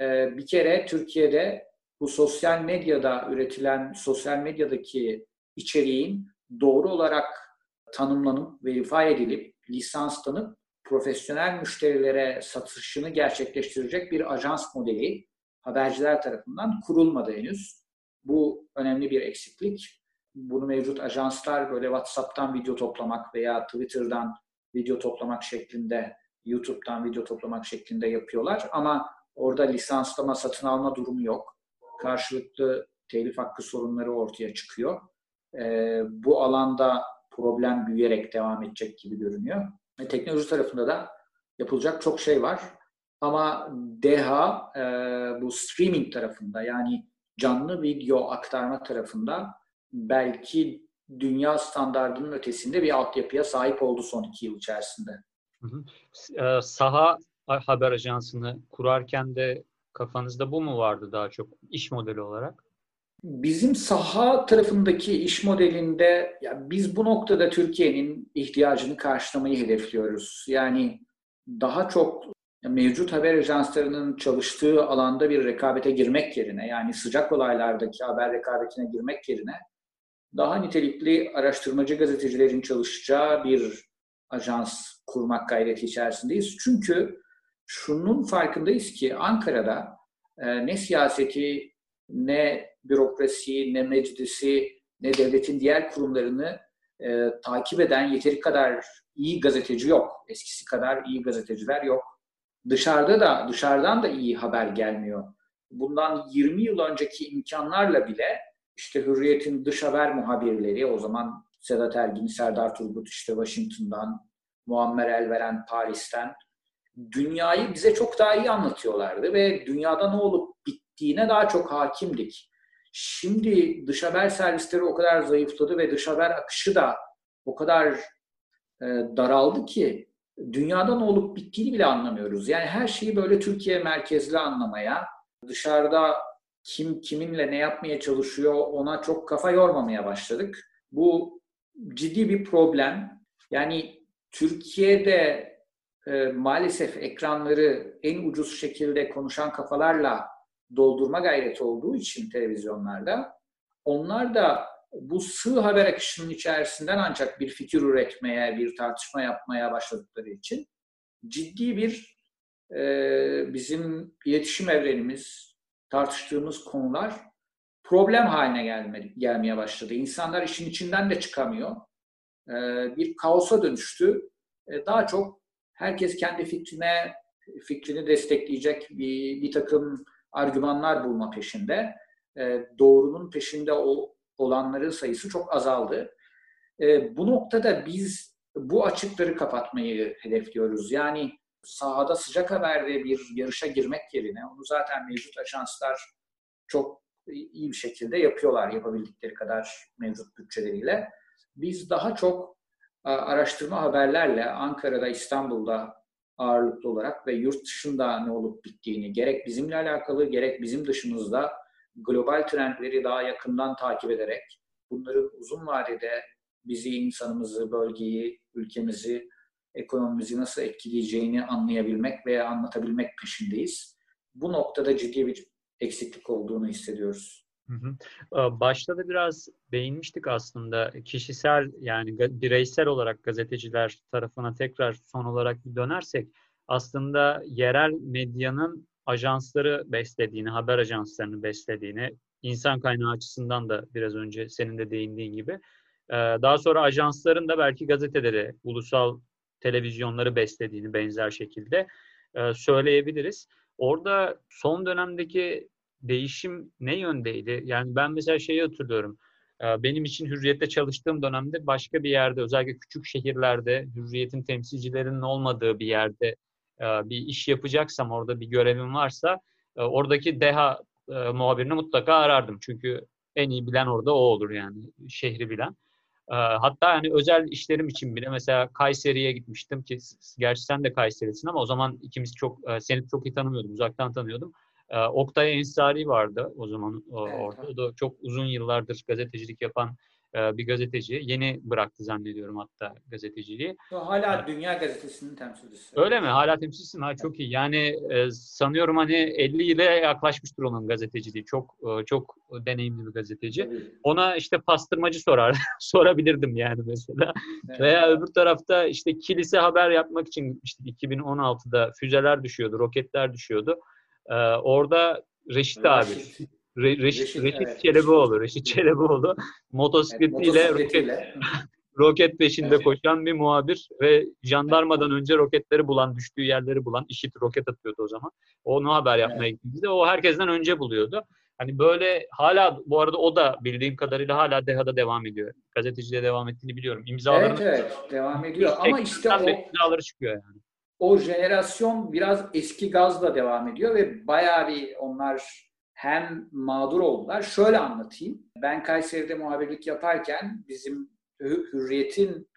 E, bir kere Türkiye'de bu sosyal medyada üretilen, sosyal medyadaki içeriğin doğru olarak tanımlanıp, verify edilip, lisanslanıp profesyonel müşterilere satışını gerçekleştirecek bir ajans modeli haberciler tarafından kurulmadı henüz. Bu önemli bir eksiklik. Bunu mevcut ajanslar böyle WhatsApp'tan video toplamak veya Twitter'dan video toplamak şeklinde, YouTube'dan video toplamak şeklinde yapıyorlar. Ama orada lisanslama, satın alma durumu yok. Karşılıklı telif hakkı sorunları ortaya çıkıyor. Ee, bu alanda problem büyüyerek devam edecek gibi görünüyor. Ve teknoloji tarafında da yapılacak çok şey var. Ama DEHA e, bu streaming tarafında yani canlı video aktarma tarafında belki dünya standartının ötesinde bir altyapıya sahip oldu son iki yıl içerisinde. Hı hı. Ee, saha haber ajansını kurarken de kafanızda bu mu vardı daha çok iş modeli olarak? Bizim saha tarafındaki iş modelinde ya biz bu noktada Türkiye'nin ihtiyacını karşılamayı hedefliyoruz. Yani daha çok mevcut haber ajanslarının çalıştığı alanda bir rekabete girmek yerine yani sıcak olaylardaki haber rekabetine girmek yerine daha nitelikli araştırmacı gazetecilerin çalışacağı bir ajans kurmak gayreti içerisindeyiz. Çünkü şunun farkındayız ki Ankara'da e, ne siyaseti, ne bürokrasi, ne meclisi, ne devletin diğer kurumlarını e, takip eden yeteri kadar iyi gazeteci yok. Eskisi kadar iyi gazeteciler yok. Dışarıda da, dışarıdan da iyi haber gelmiyor. Bundan 20 yıl önceki imkanlarla bile işte Hürriyet'in dış haber muhabirleri, o zaman Sedat Ergin, Serdar Turgut işte Washington'dan, Muammer Elveren Paris'ten dünyayı bize çok daha iyi anlatıyorlardı ve dünyada ne olup bittiğine daha çok hakimdik. Şimdi dış haber servisleri o kadar zayıfladı ve dış haber akışı da o kadar e, daraldı ki dünyada ne olup bittiğini bile anlamıyoruz. Yani her şeyi böyle Türkiye merkezli anlamaya, dışarıda kim kiminle ne yapmaya çalışıyor ona çok kafa yormamaya başladık. Bu ciddi bir problem. Yani Türkiye'de e, maalesef ekranları en ucuz şekilde konuşan kafalarla doldurma gayreti olduğu için televizyonlarda onlar da bu sığ haber akışının içerisinden ancak bir fikir üretmeye, bir tartışma yapmaya başladıkları için ciddi bir e, bizim iletişim evrenimiz, tartıştığımız konular problem haline gelme, gelmeye başladı. İnsanlar işin içinden de çıkamıyor. E, bir kaosa dönüştü. E, daha çok herkes kendi fikrine fikrini destekleyecek bir, bir takım argümanlar bulma peşinde. E, doğrunun peşinde o, olanların sayısı çok azaldı. E, bu noktada biz bu açıkları kapatmayı hedefliyoruz. Yani sahada sıcak haberde bir yarışa girmek yerine onu zaten mevcut ajanslar çok iyi bir şekilde yapıyorlar yapabildikleri kadar mevcut bütçeleriyle. Biz daha çok araştırma haberlerle Ankara'da, İstanbul'da ağırlıklı olarak ve yurt dışında ne olup bittiğini gerek bizimle alakalı gerek bizim dışımızda global trendleri daha yakından takip ederek bunların uzun vadede bizi, insanımızı, bölgeyi, ülkemizi, ekonomimizi nasıl etkileyeceğini anlayabilmek veya anlatabilmek peşindeyiz. Bu noktada ciddi bir eksiklik olduğunu hissediyoruz. Başta da biraz değinmiştik aslında kişisel yani bireysel olarak gazeteciler tarafına tekrar son olarak bir dönersek aslında yerel medyanın ajansları beslediğini, haber ajanslarını beslediğini, insan kaynağı açısından da biraz önce senin de değindiğin gibi daha sonra ajansların da belki gazeteleri, ulusal televizyonları beslediğini benzer şekilde söyleyebiliriz. Orada son dönemdeki değişim ne yöndeydi? Yani ben mesela şeyi hatırlıyorum. Ee, benim için Hürriyet'te çalıştığım dönemde başka bir yerde, özellikle küçük şehirlerde, Hürriyet'in temsilcilerinin olmadığı bir yerde e, bir iş yapacaksam, orada bir görevim varsa, e, oradaki DEHA e, muhabirini mutlaka arardım. Çünkü en iyi bilen orada o olur yani, şehri bilen. Hatta yani özel işlerim için bile mesela Kayseri'ye gitmiştim ki gerçi sen de Kayseri'sin ama o zaman ikimiz çok seni çok iyi tanımıyordum, uzaktan tanıyordum. E, Oktay Ensari vardı o zaman evet. orada. O da çok uzun yıllardır gazetecilik yapan e, bir gazeteci. Yeni bıraktı zannediyorum hatta gazeteciliği. Hala Dünya Gazetesi'nin temsilcisi. Öyle mi? Hala temsilcisi mi? Ha, çok iyi. Yani e, sanıyorum hani 50 ile yaklaşmıştır onun gazeteciliği. Çok e, çok deneyimli bir gazeteci. Tabii. Ona işte pastırmacı sorar. Sorabilirdim yani mesela. Evet. Veya öbür tarafta işte kilise haber yapmak için gitmiştik 2016'da füzeler düşüyordu, roketler düşüyordu. Ee, orada Reşit abi. Reşit. Re, Reşit, Reşit, Reşit evet. Çelebioğlu, Reşit Çelebioğlu motosikletiyle evet, roket, roket peşinde evet. koşan bir muhabir ve jandarmadan önce roketleri bulan, düştüğü yerleri bulan, işit roket atıyordu o zaman. Onu haber yapmaya evet. gittiğimizde o herkesten önce buluyordu. Hani böyle hala bu arada o da bildiğim kadarıyla hala DEHA'da devam ediyor. Gazeteciliğe devam ettiğini biliyorum. İmzalarını Evet evet devam ediyor ama işte o imzaları çıkıyor yani. O jenerasyon biraz eski gazla devam ediyor ve bayağı bir onlar hem mağdur oldular. Şöyle anlatayım. Ben Kayseri'de muhabirlik yaparken bizim Hürriyet'in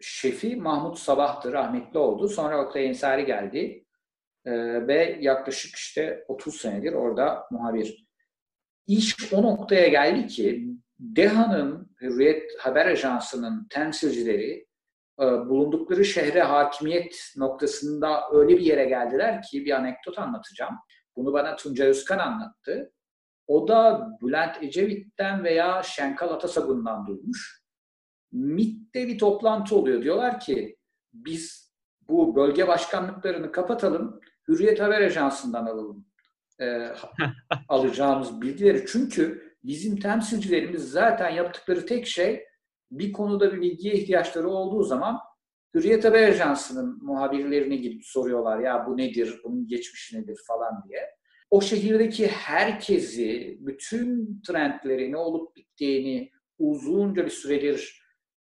şefi Mahmut Sabah'tı, rahmetli oldu. Sonra Oktay Ensari geldi ee, ve yaklaşık işte 30 senedir orada muhabir. İş o noktaya geldi ki DEHA'nın, Hürriyet Haber Ajansı'nın temsilcileri bulundukları şehre hakimiyet noktasında öyle bir yere geldiler ki bir anekdot anlatacağım. Bunu bana Tuncay Özkan anlattı. O da Bülent Ecevit'ten veya Şenkal Atasagun'dan duymuş. MİT'te bir toplantı oluyor. Diyorlar ki biz bu bölge başkanlıklarını kapatalım, Hürriyet Haber Ajansı'ndan alalım e, alacağımız bilgileri. Çünkü bizim temsilcilerimiz zaten yaptıkları tek şey bir konuda bir bilgiye ihtiyaçları olduğu zaman Hürriyet Haber Ajansı'nın muhabirlerine gidip soruyorlar ya bu nedir, bunun geçmişi nedir falan diye. O şehirdeki herkesi, bütün trendleri, ne olup bittiğini uzunca bir süredir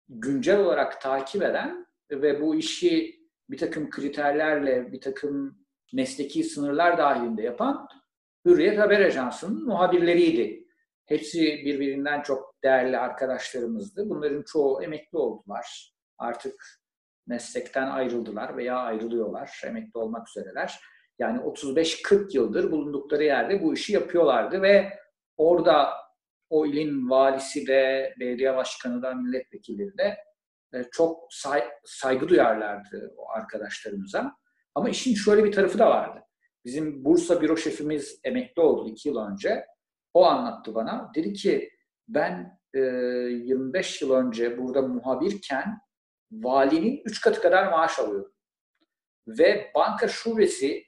güncel olarak takip eden ve bu işi bir takım kriterlerle, bir takım mesleki sınırlar dahilinde yapan Hürriyet Haber Ajansı'nın muhabirleriydi. Hepsi birbirinden çok değerli arkadaşlarımızdı. Bunların çoğu emekli oldular. Artık meslekten ayrıldılar veya ayrılıyorlar. Emekli olmak üzereler. Yani 35-40 yıldır bulundukları yerde bu işi yapıyorlardı ve orada o ilin valisi de, belediye başkanı da, milletvekilleri de e, çok say- saygı duyarlardı o arkadaşlarımıza. Ama işin şöyle bir tarafı da vardı. Bizim Bursa büro şefimiz emekli oldu iki yıl önce. O anlattı bana. Dedi ki ben e, 25 yıl önce burada muhabirken valinin üç katı kadar maaş alıyordum. Ve banka şubesi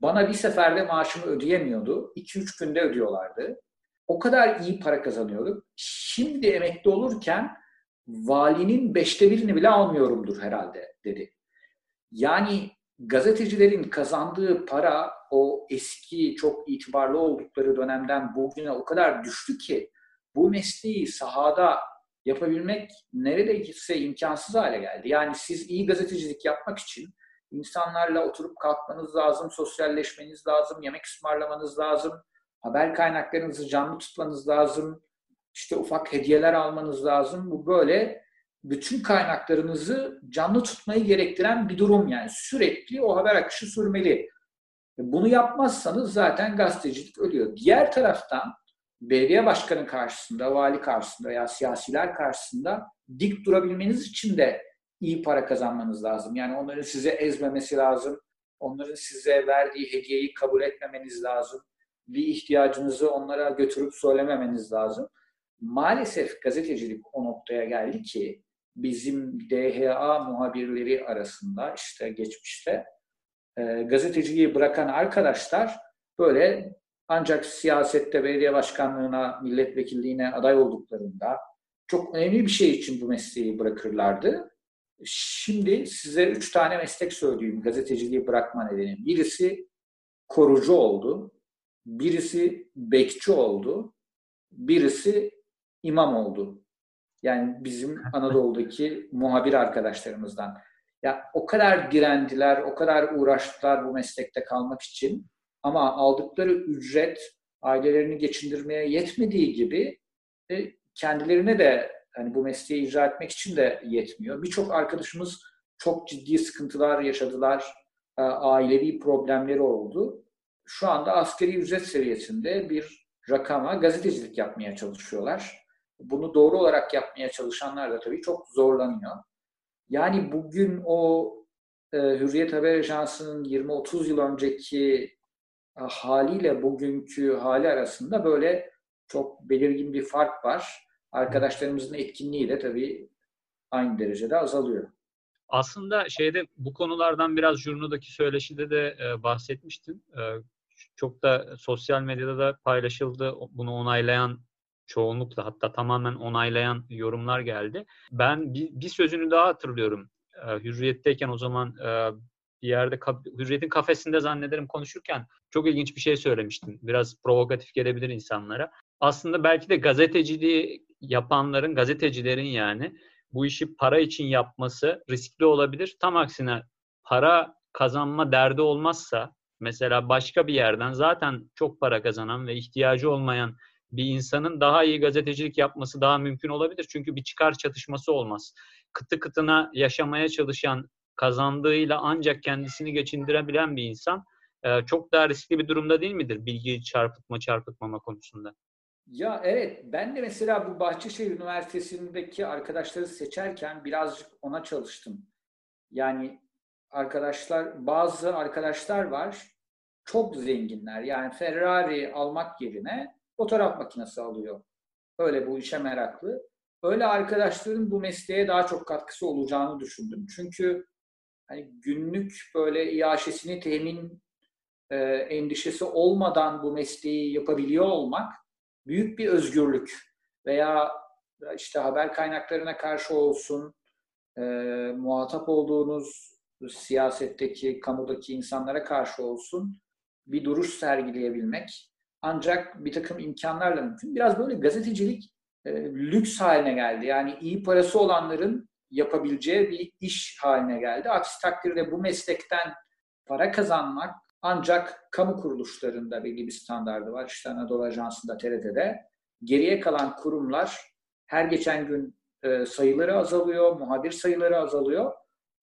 bana bir seferde maaşımı ödeyemiyordu. 2-3 günde ödüyorlardı. O kadar iyi para kazanıyordum. Şimdi emekli olurken valinin beşte birini bile almıyorumdur herhalde dedi. Yani gazetecilerin kazandığı para o eski çok itibarlı oldukları dönemden bugüne o kadar düştü ki bu mesleği sahada yapabilmek neredeyse imkansız hale geldi. Yani siz iyi gazetecilik yapmak için insanlarla oturup kalkmanız lazım, sosyalleşmeniz lazım, yemek ısmarlamanız lazım, haber kaynaklarınızı canlı tutmanız lazım, işte ufak hediyeler almanız lazım. Bu böyle bütün kaynaklarınızı canlı tutmayı gerektiren bir durum yani. Sürekli o haber akışı sürmeli. Bunu yapmazsanız zaten gazetecilik ölüyor. Diğer taraftan belediye başkanı karşısında, vali karşısında veya siyasiler karşısında dik durabilmeniz için de iyi para kazanmanız lazım. Yani onların size ezmemesi lazım. Onların size verdiği hediyeyi kabul etmemeniz lazım. Bir ihtiyacınızı onlara götürüp söylememeniz lazım. Maalesef gazetecilik o noktaya geldi ki bizim DHA muhabirleri arasında işte geçmişte e, gazeteciliği bırakan arkadaşlar böyle ancak siyasette belediye başkanlığına, milletvekilliğine aday olduklarında çok önemli bir şey için bu mesleği bırakırlardı. Şimdi size üç tane meslek söyleyeyim gazeteciliği bırakma nedeni. Birisi korucu oldu, birisi bekçi oldu, birisi imam oldu. Yani bizim Anadolu'daki muhabir arkadaşlarımızdan. Ya o kadar direndiler, o kadar uğraştılar bu meslekte kalmak için. Ama aldıkları ücret ailelerini geçindirmeye yetmediği gibi e, kendilerine de hani bu mesleği icra etmek için de yetmiyor. Birçok arkadaşımız çok ciddi sıkıntılar yaşadılar. E, ailevi problemleri oldu. Şu anda askeri ücret seviyesinde bir rakama gazetecilik yapmaya çalışıyorlar. bunu doğru olarak yapmaya çalışanlar da tabii çok zorlanıyor. Yani bugün o e, Hürriyet Haber Ajansı'nın 20-30 yıl önceki haliyle bugünkü hali arasında böyle çok belirgin bir fark var. Arkadaşlarımızın etkinliği de tabii aynı derecede azalıyor. Aslında şeyde bu konulardan biraz jurnodaki söyleşide de e, bahsetmiştim. E, çok da sosyal medyada da paylaşıldı. Bunu onaylayan çoğunlukla hatta tamamen onaylayan yorumlar geldi. Ben bir, bir sözünü daha hatırlıyorum. E, Hürriyet'teyken o zaman e, bir yerde Hürriyet'in kafesinde zannederim konuşurken çok ilginç bir şey söylemiştim. Biraz provokatif gelebilir insanlara. Aslında belki de gazeteciliği yapanların, gazetecilerin yani bu işi para için yapması riskli olabilir. Tam aksine para kazanma derdi olmazsa mesela başka bir yerden zaten çok para kazanan ve ihtiyacı olmayan bir insanın daha iyi gazetecilik yapması daha mümkün olabilir. Çünkü bir çıkar çatışması olmaz. Kıtı kıtına yaşamaya çalışan, kazandığıyla ancak kendisini geçindirebilen bir insan çok daha riskli bir durumda değil midir bilgi çarpıtma çarpıtmama konusunda? Ya evet, ben de mesela bu Bahçeşehir Üniversitesi'ndeki arkadaşları seçerken birazcık ona çalıştım. Yani arkadaşlar, bazı arkadaşlar var, çok zenginler. Yani Ferrari almak yerine fotoğraf makinesi alıyor. Öyle bu işe meraklı. Öyle arkadaşların bu mesleğe daha çok katkısı olacağını düşündüm. Çünkü hani günlük böyle iaşesini temin e, endişesi olmadan bu mesleği yapabiliyor olmak büyük bir özgürlük veya işte haber kaynaklarına karşı olsun, e, muhatap olduğunuz siyasetteki, kamudaki insanlara karşı olsun bir duruş sergileyebilmek ancak bir takım imkanlarla mümkün. Biraz böyle gazetecilik e, lüks haline geldi. Yani iyi parası olanların yapabileceği bir iş haline geldi. Aksi takdirde bu meslekten para kazanmak ancak kamu kuruluşlarında belli bir standardı var. İşte Anadolu Ajansı'nda, TRT'de. Geriye kalan kurumlar her geçen gün e, sayıları azalıyor, muhabir sayıları azalıyor.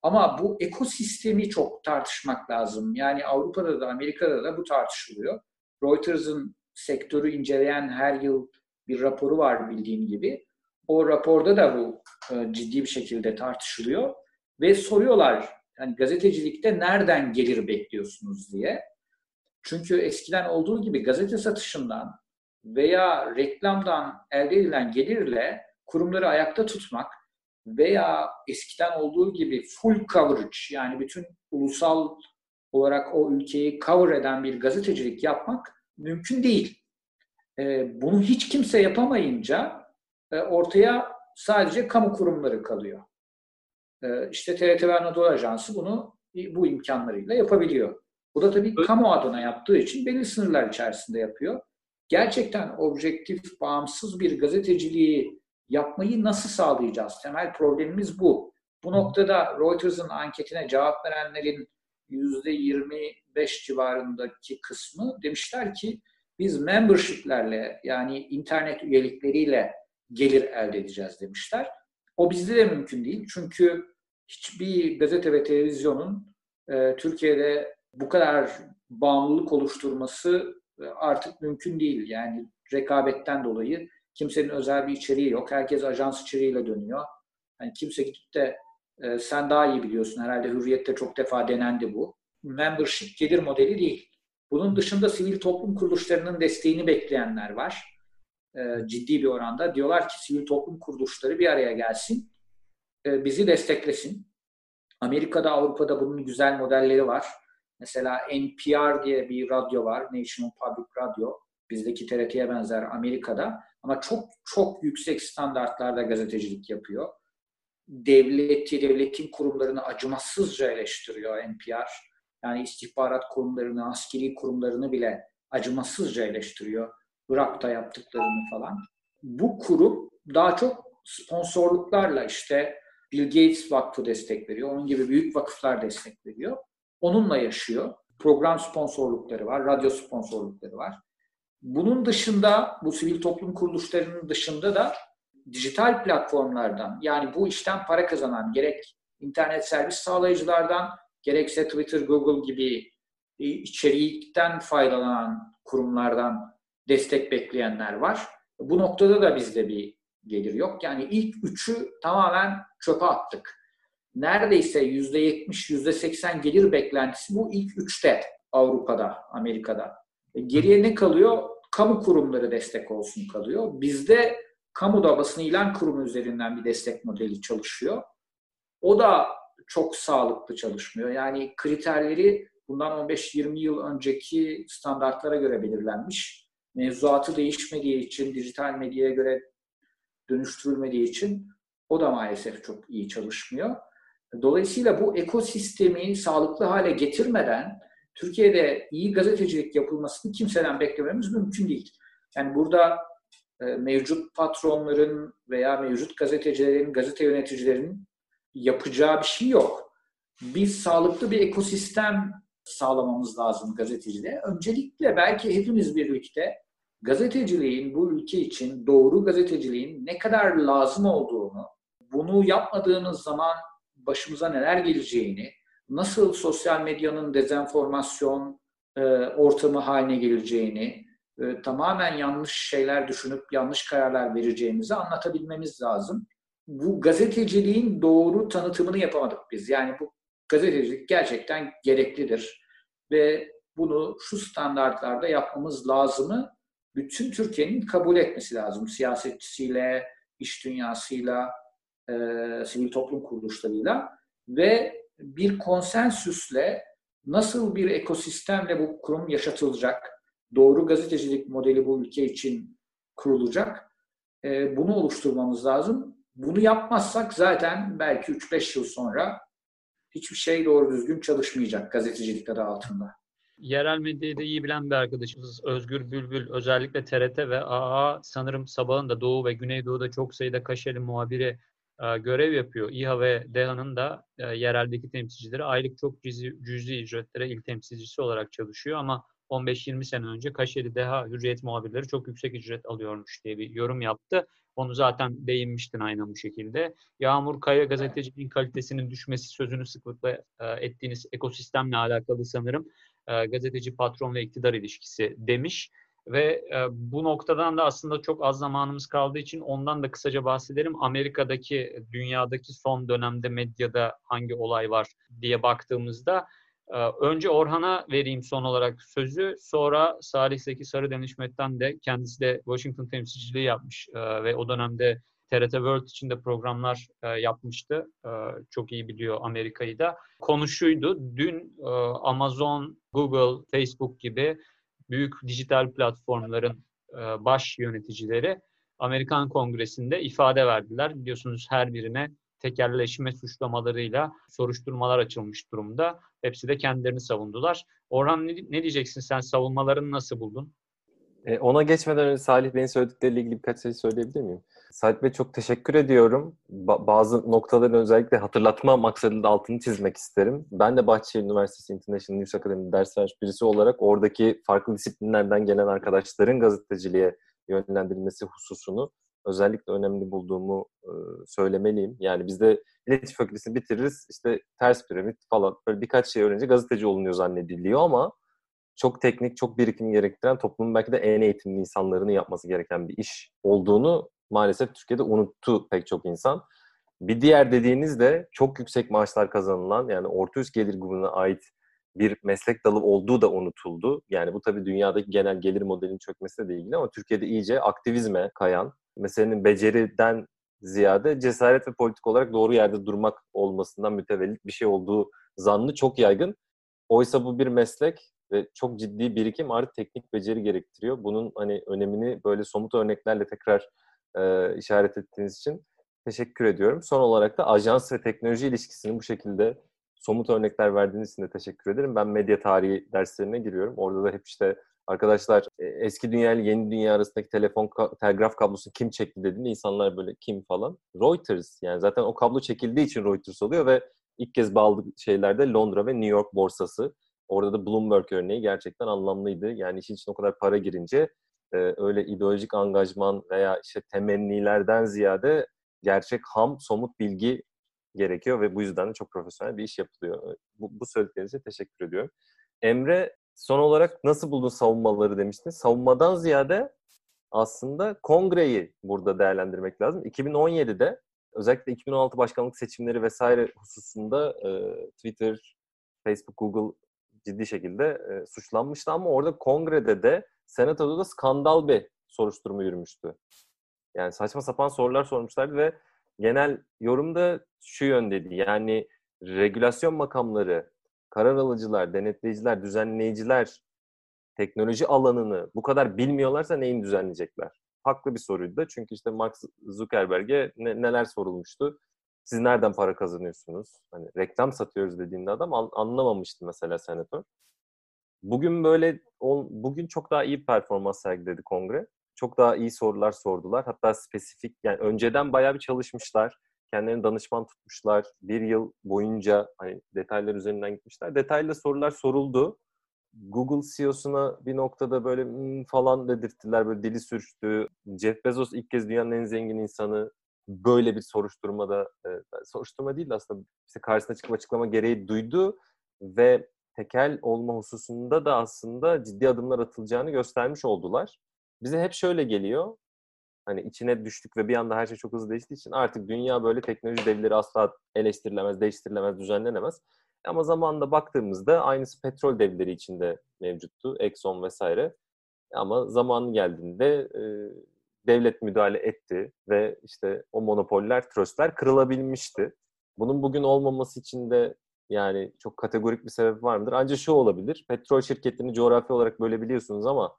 Ama bu ekosistemi çok tartışmak lazım. Yani Avrupa'da da Amerika'da da bu tartışılıyor. Reuters'ın sektörü inceleyen her yıl bir raporu var bildiğin gibi. O raporda da bu e, ciddi bir şekilde tartışılıyor ve soruyorlar yani gazetecilikte nereden gelir bekliyorsunuz diye. Çünkü eskiden olduğu gibi gazete satışından veya reklamdan elde edilen gelirle kurumları ayakta tutmak veya eskiden olduğu gibi full coverage yani bütün ulusal olarak o ülkeyi cover eden bir gazetecilik yapmak mümkün değil. E, bunu hiç kimse yapamayınca e, ortaya sadece kamu kurumları kalıyor. E, işte TRT ve Anadolu Ajansı bunu bu imkanlarıyla yapabiliyor. Bu da tabii kamu adına yaptığı için belli sınırlar içerisinde yapıyor. Gerçekten objektif, bağımsız bir gazeteciliği yapmayı nasıl sağlayacağız? Temel problemimiz bu. Bu noktada Reuters'ın anketine cevap verenlerin %25 civarındaki kısmı demişler ki biz membershiplerle yani internet üyelikleriyle gelir elde edeceğiz demişler. O bizde de mümkün değil. Çünkü hiçbir gazete ve televizyonun e, Türkiye'de bu kadar bağımlılık oluşturması e, artık mümkün değil. Yani rekabetten dolayı kimsenin özel bir içeriği yok. Herkes ajans içeriğiyle dönüyor. Yani kimse gidip de e, sen daha iyi biliyorsun herhalde Hürriyet'te çok defa denendi bu. Membership gelir modeli değil. Bunun dışında sivil toplum kuruluşlarının desteğini bekleyenler var. E, ciddi bir oranda. Diyorlar ki sivil toplum kuruluşları bir araya gelsin, e, bizi desteklesin. Amerika'da, Avrupa'da bunun güzel modelleri var. Mesela NPR diye bir radyo var, National Public Radio. Bizdeki TRT'ye benzer Amerika'da. Ama çok çok yüksek standartlarda gazetecilik yapıyor. Devleti, devletin kurumlarını acımasızca eleştiriyor NPR. Yani istihbarat kurumlarını, askeri kurumlarını bile acımasızca eleştiriyor. Irak'ta yaptıklarını falan. Bu kurum daha çok sponsorluklarla işte Bill Gates Vakfı destek veriyor. Onun gibi büyük vakıflar destek veriyor. Onunla yaşıyor. Program sponsorlukları var, radyo sponsorlukları var. Bunun dışında, bu sivil toplum kuruluşlarının dışında da dijital platformlardan yani bu işten para kazanan gerek internet servis sağlayıcılardan gerekse Twitter, Google gibi içerikten faydalanan kurumlardan destek bekleyenler var. Bu noktada da bizde bir gelir yok. Yani ilk üçü tamamen çöpe attık. Neredeyse yüzde yetmiş, yüzde seksen gelir beklentisi bu ilk üçte Avrupa'da, Amerika'da. E geriye ne kalıyor? Kamu kurumları destek olsun kalıyor. Bizde kamuda basın ilan kurumu üzerinden bir destek modeli çalışıyor. O da çok sağlıklı çalışmıyor. Yani kriterleri bundan 15-20 yıl önceki standartlara göre belirlenmiş. Mevzuatı değişmediği için, dijital medyaya göre dönüştürülmediği için o da maalesef çok iyi çalışmıyor. Dolayısıyla bu ekosistemi sağlıklı hale getirmeden Türkiye'de iyi gazetecilik yapılmasını kimseden beklememiz mümkün değil. Yani burada e, mevcut patronların veya mevcut gazetecilerin, gazete yöneticilerinin yapacağı bir şey yok. Biz sağlıklı bir ekosistem sağlamamız lazım gazeteciliğe. Öncelikle belki hepimiz birlikte gazeteciliğin bu ülke için doğru gazeteciliğin ne kadar lazım olduğunu, bunu yapmadığınız zaman başımıza neler geleceğini, nasıl sosyal medyanın dezenformasyon e, ortamı haline geleceğini, e, tamamen yanlış şeyler düşünüp yanlış kararlar vereceğimizi anlatabilmemiz lazım. Bu gazeteciliğin doğru tanıtımını yapamadık biz. Yani bu gazetecilik gerçekten gereklidir ve bunu şu standartlarda yapmamız lazımı bütün Türkiye'nin kabul etmesi lazım. Siyasetçisiyle, iş dünyasıyla, e, sivil toplum kuruluşlarıyla ve bir konsensüsle nasıl bir ekosistemle bu kurum yaşatılacak, doğru gazetecilik modeli bu ülke için kurulacak, e, bunu oluşturmamız lazım. Bunu yapmazsak zaten belki 3-5 yıl sonra hiçbir şey doğru düzgün çalışmayacak gazetecilik adı altında. Yerel medyayı da iyi bilen bir arkadaşımız Özgür Bülbül özellikle TRT ve AA sanırım sabahın da Doğu ve Güneydoğu'da çok sayıda Kaşeli muhabiri e, görev yapıyor. İHA ve DEHA'nın da e, yereldeki temsilcileri aylık çok cüzi, cüzi ücretlere il temsilcisi olarak çalışıyor ama 15-20 sene önce Kaşeli Deha Hürriyet muhabirleri çok yüksek ücret alıyormuş diye bir yorum yaptı. Onu zaten değinmiştin aynen bu şekilde. Yağmur Kaya gazeteciliğin kalitesinin düşmesi sözünü sıklıkla e, ettiğiniz ekosistemle alakalı sanırım e, gazeteci patron ve iktidar ilişkisi demiş. Ve e, bu noktadan da aslında çok az zamanımız kaldığı için ondan da kısaca bahsedelim. Amerika'daki, dünyadaki son dönemde medyada hangi olay var diye baktığımızda önce Orhan'a vereyim son olarak sözü. Sonra Salih Zeki Sarıdeniz Hikmet'ten de kendisi de Washington temsilciliği yapmış e, ve o dönemde TRT World için de programlar e, yapmıştı. E, çok iyi biliyor Amerika'yı da. Konuşuydu. Dün Amazon, Google, Facebook gibi büyük dijital platformların baş yöneticileri Amerikan Kongresi'nde ifade verdiler. Biliyorsunuz her birine tekerleşme suçlamalarıyla soruşturmalar açılmış durumda. Hepsi de kendilerini savundular. Orhan ne, ne diyeceksin sen? Savunmalarını nasıl buldun? E, ona geçmeden önce Salih Bey'in söyledikleriyle ilgili birkaç şey söyleyebilir miyim? Salih Bey çok teşekkür ediyorum. Ba- bazı noktaların özellikle hatırlatma maksadıyla altını çizmek isterim. Ben de Bahçeşehir Üniversitesi International News Academy ders vermiş birisi olarak oradaki farklı disiplinlerden gelen arkadaşların gazeteciliğe yönlendirilmesi hususunu özellikle önemli bulduğumu söylemeliyim. Yani bizde iletişim fakültesini bitiririz, işte ters piramit falan böyle birkaç şey öğrenince gazeteci olunuyor zannediliyor ama çok teknik, çok birikim gerektiren toplumun belki de en eğitimli insanların yapması gereken bir iş olduğunu maalesef Türkiye'de unuttu pek çok insan. Bir diğer dediğiniz de çok yüksek maaşlar kazanılan yani orta üst gelir grubuna ait bir meslek dalı olduğu da unutuldu. Yani bu tabii dünyadaki genel gelir modelinin çökmesiyle de ilgili ama Türkiye'de iyice aktivizme kayan, meselenin beceriden ziyade cesaret ve politik olarak doğru yerde durmak olmasından mütevellit bir şey olduğu zannı çok yaygın. Oysa bu bir meslek ve çok ciddi birikim artı teknik beceri gerektiriyor. Bunun hani önemini böyle somut örneklerle tekrar e, işaret ettiğiniz için teşekkür ediyorum. Son olarak da ajans ve teknoloji ilişkisini bu şekilde somut örnekler verdiğiniz için de teşekkür ederim. Ben medya tarihi derslerine giriyorum. Orada da hep işte arkadaşlar e, eski dünya ile yeni dünya arasındaki telefon telgraf kablosu kim çekti dediğinde insanlar böyle kim falan. Reuters yani zaten o kablo çekildiği için Reuters oluyor ve ilk kez bağlı şeylerde Londra ve New York borsası. Orada da Bloomberg örneği gerçekten anlamlıydı. Yani işin içine o kadar para girince e, öyle ideolojik angajman veya işte temennilerden ziyade gerçek ham, somut bilgi gerekiyor ve bu yüzden de çok profesyonel bir iş yapılıyor. Bu, bu söylediklerinize teşekkür ediyorum. Emre son olarak nasıl buldun savunmaları demiştin. Savunmadan ziyade aslında kongreyi burada değerlendirmek lazım. 2017'de özellikle 2016 başkanlık seçimleri vesaire hususunda e, Twitter, Facebook, Google ciddi şekilde e, suçlanmıştı ama orada kongrede de senatoda da skandal bir soruşturma yürümüştü. Yani saçma sapan sorular sormuşlardı ve genel yorum da şu yöndeydi. Yani regülasyon makamları, karar alıcılar, denetleyiciler, düzenleyiciler teknoloji alanını bu kadar bilmiyorlarsa neyin düzenleyecekler? Haklı bir soruydu da çünkü işte Mark Zuckerberg'e ne, neler sorulmuştu? Siz nereden para kazanıyorsunuz? Hani reklam satıyoruz dediğinde adam an, anlamamıştı mesela senatör. Bugün böyle bugün çok daha iyi performans sergiledi kongre. Çok daha iyi sorular sordular. Hatta spesifik yani önceden bayağı bir çalışmışlar. Kendilerini danışman tutmuşlar. Bir yıl boyunca hani detaylar üzerinden gitmişler. Detaylı sorular soruldu. Google CEO'suna bir noktada böyle hmm falan dedirttiler. Böyle dili sürçtü. Jeff Bezos ilk kez dünyanın en zengin insanı böyle bir soruşturmada e, soruşturma değil de aslında işte karşısına çıkıp açıklama gereği duydu ve tekel olma hususunda da aslında ciddi adımlar atılacağını göstermiş oldular. Bize hep şöyle geliyor. Hani içine düştük ve bir anda her şey çok hızlı değiştiği için artık dünya böyle teknoloji devleri asla eleştirilemez, değiştirilemez, düzenlenemez. Ama zamanında baktığımızda aynısı petrol devleri içinde mevcuttu. Exxon vesaire. Ama zamanı geldiğinde e, devlet müdahale etti ve işte o monopoller, tröstler kırılabilmişti. Bunun bugün olmaması için de yani çok kategorik bir sebep var mıdır? Ancak şu olabilir. Petrol şirketlerini coğrafi olarak bölebiliyorsunuz ama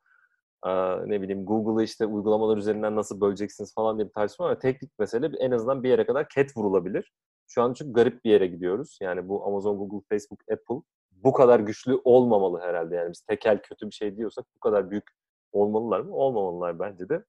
ne bileyim Google'ı işte uygulamalar üzerinden nasıl böleceksiniz falan diye bir tartışma var. Teknik mesele en azından bir yere kadar ket vurulabilir. Şu an çok garip bir yere gidiyoruz. Yani bu Amazon, Google, Facebook, Apple bu kadar güçlü olmamalı herhalde. Yani biz tekel kötü bir şey diyorsak bu kadar büyük olmalılar mı? Olmamalılar bence de.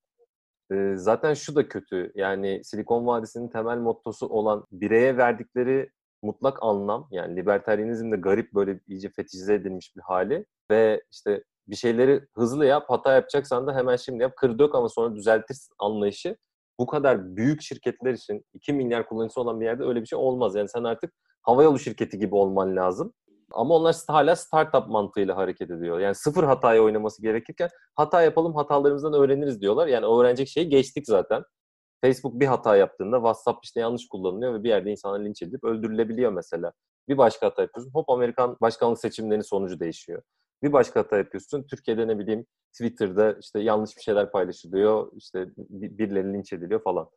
Ee, zaten şu da kötü. Yani Silikon Vadisi'nin temel mottosu olan bireye verdikleri mutlak anlam yani libertarianizm de garip böyle iyice fetişize edilmiş bir hali ve işte bir şeyleri hızlı yap, hata yapacaksan da hemen şimdi yap, kır dök ama sonra düzeltirsin anlayışı bu kadar büyük şirketler için 2 milyar kullanıcısı olan bir yerde öyle bir şey olmaz. Yani sen artık havayolu şirketi gibi olman lazım. Ama onlar hala startup mantığıyla hareket ediyor. Yani sıfır hataya oynaması gerekirken hata yapalım hatalarımızdan öğreniriz diyorlar. Yani öğrenecek şeyi geçtik zaten. Facebook bir hata yaptığında WhatsApp işte yanlış kullanılıyor ve bir yerde insanlar linç edilip öldürülebiliyor mesela. Bir başka hata yapıyorsun hop Amerikan başkanlık seçimlerinin sonucu değişiyor. Bir başka hata yapıyorsun. Türkiye'de ne bileyim Twitter'da işte yanlış bir şeyler paylaşılıyor. işte birileri linç ediliyor falan.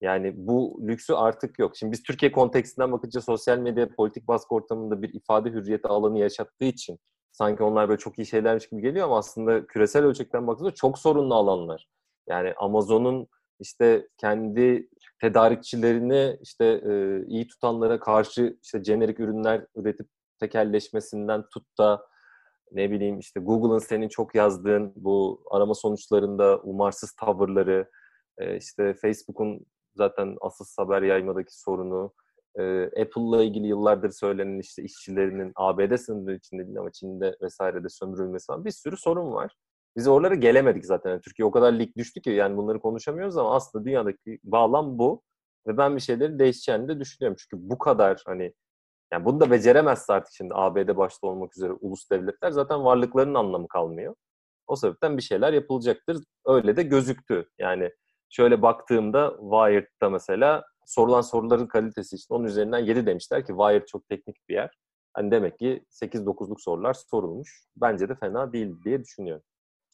Yani bu lüksü artık yok. Şimdi biz Türkiye kontekstinden bakınca sosyal medya politik baskı ortamında bir ifade hürriyeti alanı yaşattığı için sanki onlar böyle çok iyi şeylermiş gibi geliyor ama aslında küresel ölçekten baktığında çok sorunlu alanlar. Yani Amazon'un işte kendi tedarikçilerini işte e, iyi tutanlara karşı işte jenerik ürünler üretip tekelleşmesinden tut da ne bileyim işte Google'ın senin çok yazdığın bu arama sonuçlarında umarsız tavırları, e, işte Facebook'un zaten asıl haber yaymadaki sorunu, e, Apple'la ilgili yıllardır söylenen işte işçilerinin ABD sınırları içinde değil ama Çin'de vesairede sömürülmesi falan bir sürü sorun var. Biz oralara gelemedik zaten. Yani Türkiye o kadar lig düştü ki yani bunları konuşamıyoruz ama aslında dünyadaki bağlam bu. Ve ben bir şeyleri değişeceğini de düşünüyorum. Çünkü bu kadar hani yani bunu da beceremezse artık şimdi ABD başta olmak üzere ulus devletler zaten varlıklarının anlamı kalmıyor. O sebepten bir şeyler yapılacaktır. Öyle de gözüktü. Yani şöyle baktığımda Wired'da mesela sorulan soruların kalitesi için onun üzerinden 7 demişler ki Wired çok teknik bir yer. Hani demek ki 8-9'luk sorular sorulmuş. Bence de fena değil diye düşünüyorum.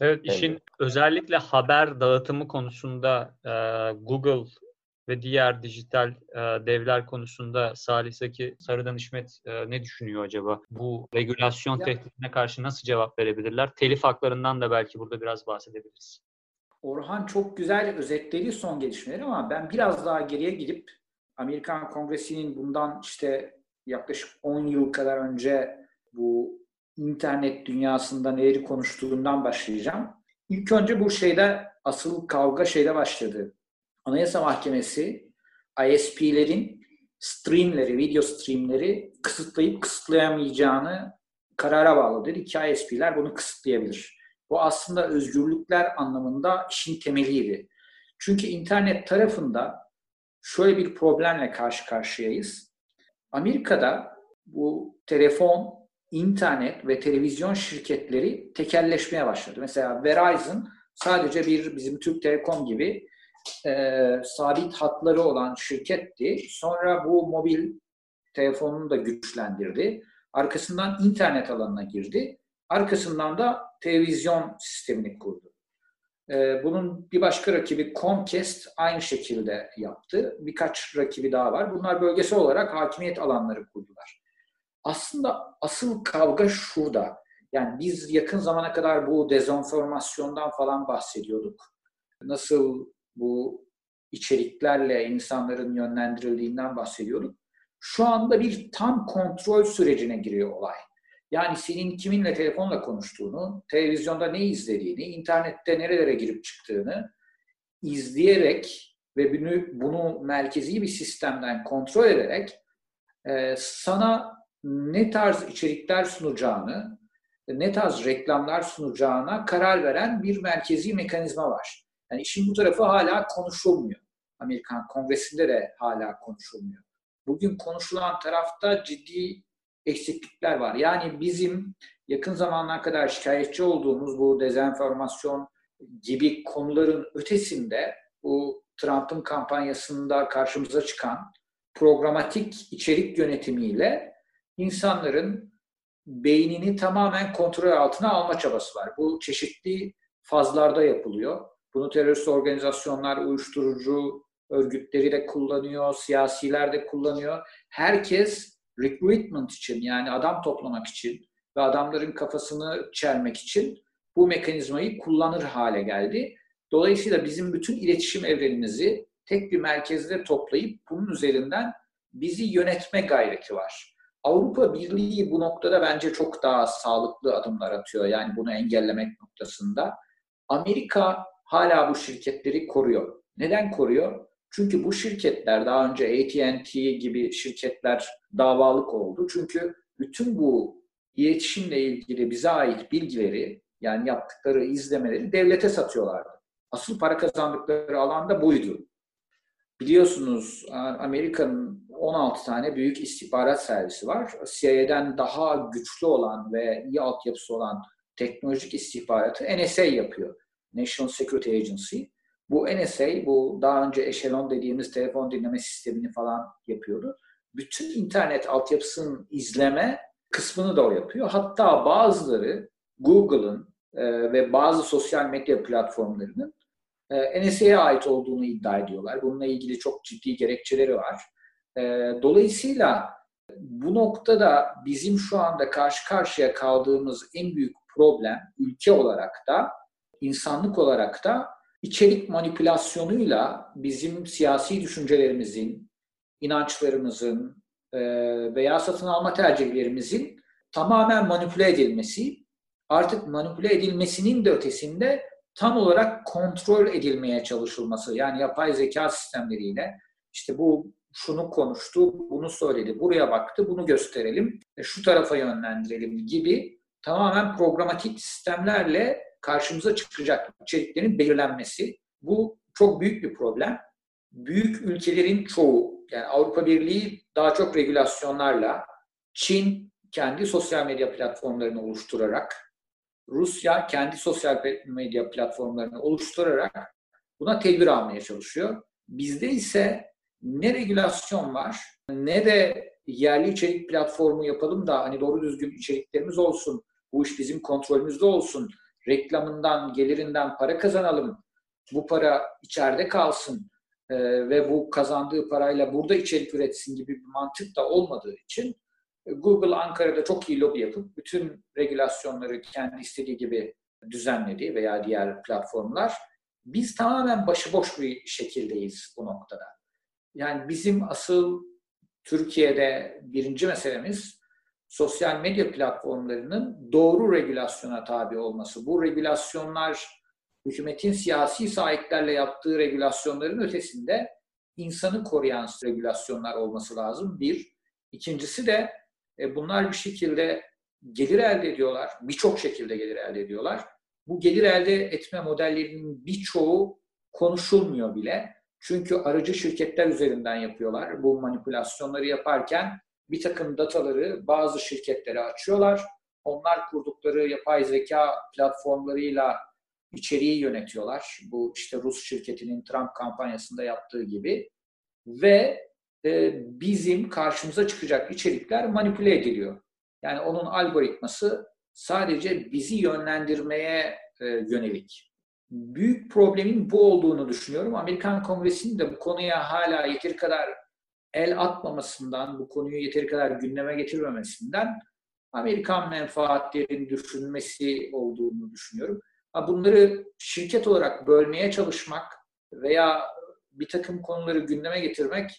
Evet, işin evet. özellikle haber dağıtımı konusunda e, Google ve diğer dijital e, devler konusunda Salih Saki Sarıdan İşmet e, ne düşünüyor acaba? Bu regülasyon tehditine karşı nasıl cevap verebilirler? Telif haklarından da belki burada biraz bahsedebiliriz. Orhan çok güzel özetledi son gelişmeleri ama ben biraz daha geriye gidip Amerikan Kongresi'nin bundan işte yaklaşık 10 yıl kadar önce bu internet dünyasında neleri konuştuğundan başlayacağım. İlk önce bu şeyde asıl kavga şeyde başladı. Anayasa Mahkemesi ISP'lerin streamleri, video streamleri kısıtlayıp kısıtlayamayacağını karara bağladı. Dedi ki ISP'ler bunu kısıtlayabilir. Bu aslında özgürlükler anlamında işin temeliydi. Çünkü internet tarafında şöyle bir problemle karşı karşıyayız. Amerika'da bu telefon, internet ve televizyon şirketleri tekelleşmeye başladı. Mesela Verizon sadece bir bizim Türk Telekom gibi e, sabit hatları olan şirketti. Sonra bu mobil telefonunu da güçlendirdi. Arkasından internet alanına girdi. Arkasından da televizyon sistemini kurdu. Ee, bunun bir başka rakibi Comcast aynı şekilde yaptı. Birkaç rakibi daha var. Bunlar bölgesel olarak hakimiyet alanları kurdular. Aslında asıl kavga şurada. Yani biz yakın zamana kadar bu dezenformasyondan falan bahsediyorduk. Nasıl bu içeriklerle insanların yönlendirildiğinden bahsediyorduk. Şu anda bir tam kontrol sürecine giriyor olay. Yani senin kiminle telefonla konuştuğunu, televizyonda ne izlediğini, internette nerelere girip çıktığını izleyerek ve bunu, bunu merkezi bir sistemden kontrol ederek e, sana ne tarz içerikler sunacağını, ne tarz reklamlar sunacağına karar veren bir merkezi mekanizma var. Yani işin bu tarafı hala konuşulmuyor. Amerikan Kongresi'nde de hala konuşulmuyor. Bugün konuşulan tarafta ciddi eksiklikler var. Yani bizim yakın zamanlar kadar şikayetçi olduğumuz bu dezenformasyon gibi konuların ötesinde bu Trump'ın kampanyasında karşımıza çıkan programatik içerik yönetimiyle insanların beynini tamamen kontrol altına alma çabası var. Bu çeşitli fazlarda yapılıyor. Bunu terörist organizasyonlar, uyuşturucu örgütleri de kullanıyor, siyasiler de kullanıyor. Herkes recruitment için yani adam toplamak için ve adamların kafasını çelmek için bu mekanizmayı kullanır hale geldi. Dolayısıyla bizim bütün iletişim evrenimizi tek bir merkezde toplayıp bunun üzerinden bizi yönetme gayreti var. Avrupa Birliği bu noktada bence çok daha sağlıklı adımlar atıyor. Yani bunu engellemek noktasında. Amerika hala bu şirketleri koruyor. Neden koruyor? Çünkü bu şirketler daha önce AT&T gibi şirketler davalık oldu. Çünkü bütün bu iletişimle ilgili bize ait bilgileri yani yaptıkları izlemeleri devlete satıyorlardı. Asıl para kazandıkları alanda buydu. Biliyorsunuz Amerika'nın 16 tane büyük istihbarat servisi var. CIA'den daha güçlü olan ve iyi altyapısı olan teknolojik istihbaratı NSA yapıyor. National Security Agency. Bu NSA, bu daha önce Echelon dediğimiz telefon dinleme sistemini falan yapıyordu. Bütün internet altyapısının izleme kısmını da o yapıyor. Hatta bazıları Google'ın e, ve bazı sosyal medya platformlarının e, NSA'ya ait olduğunu iddia ediyorlar. Bununla ilgili çok ciddi gerekçeleri var. E, dolayısıyla bu noktada bizim şu anda karşı karşıya kaldığımız en büyük problem ülke olarak da insanlık olarak da içerik manipülasyonuyla bizim siyasi düşüncelerimizin, inançlarımızın e, veya satın alma tercihlerimizin tamamen manipüle edilmesi, artık manipüle edilmesinin de ötesinde tam olarak kontrol edilmeye çalışılması. Yani yapay zeka sistemleriyle işte bu şunu konuştu, bunu söyledi, buraya baktı, bunu gösterelim, e, şu tarafa yönlendirelim gibi tamamen programatik sistemlerle karşımıza çıkacak içeriklerin belirlenmesi. Bu çok büyük bir problem. Büyük ülkelerin çoğu, yani Avrupa Birliği daha çok regülasyonlarla, Çin kendi sosyal medya platformlarını oluşturarak, Rusya kendi sosyal medya platformlarını oluşturarak buna tedbir almaya çalışıyor. Bizde ise ne regülasyon var ne de yerli içerik platformu yapalım da hani doğru düzgün içeriklerimiz olsun, bu iş bizim kontrolümüzde olsun reklamından, gelirinden para kazanalım. Bu para içeride kalsın e, ve bu kazandığı parayla burada içerik üretsin gibi bir mantık da olmadığı için e, Google Ankara'da çok iyi lobi yapıp bütün regülasyonları kendi istediği gibi düzenledi veya diğer platformlar. Biz tamamen başıboş bir şekildeyiz bu noktada. Yani bizim asıl Türkiye'de birinci meselemiz sosyal medya platformlarının doğru regülasyona tabi olması. Bu regülasyonlar hükümetin siyasi sahiplerle yaptığı regülasyonların ötesinde insanı koruyan regülasyonlar olması lazım. Bir. İkincisi de e, bunlar bir şekilde gelir elde ediyorlar. Birçok şekilde gelir elde ediyorlar. Bu gelir elde etme modellerinin birçoğu konuşulmuyor bile. Çünkü aracı şirketler üzerinden yapıyorlar. Bu manipülasyonları yaparken bir takım dataları bazı şirketlere açıyorlar. Onlar kurdukları yapay zeka platformlarıyla içeriği yönetiyorlar. Bu işte Rus şirketinin Trump kampanyasında yaptığı gibi. Ve e, bizim karşımıza çıkacak içerikler manipüle ediliyor. Yani onun algoritması sadece bizi yönlendirmeye e, yönelik. Büyük problemin bu olduğunu düşünüyorum. Amerikan Kongresi'nin de bu konuya hala yeteri kadar el atmamasından, bu konuyu yeteri kadar gündeme getirmemesinden Amerikan menfaatlerini düşünmesi olduğunu düşünüyorum. Bunları şirket olarak bölmeye çalışmak veya bir takım konuları gündeme getirmek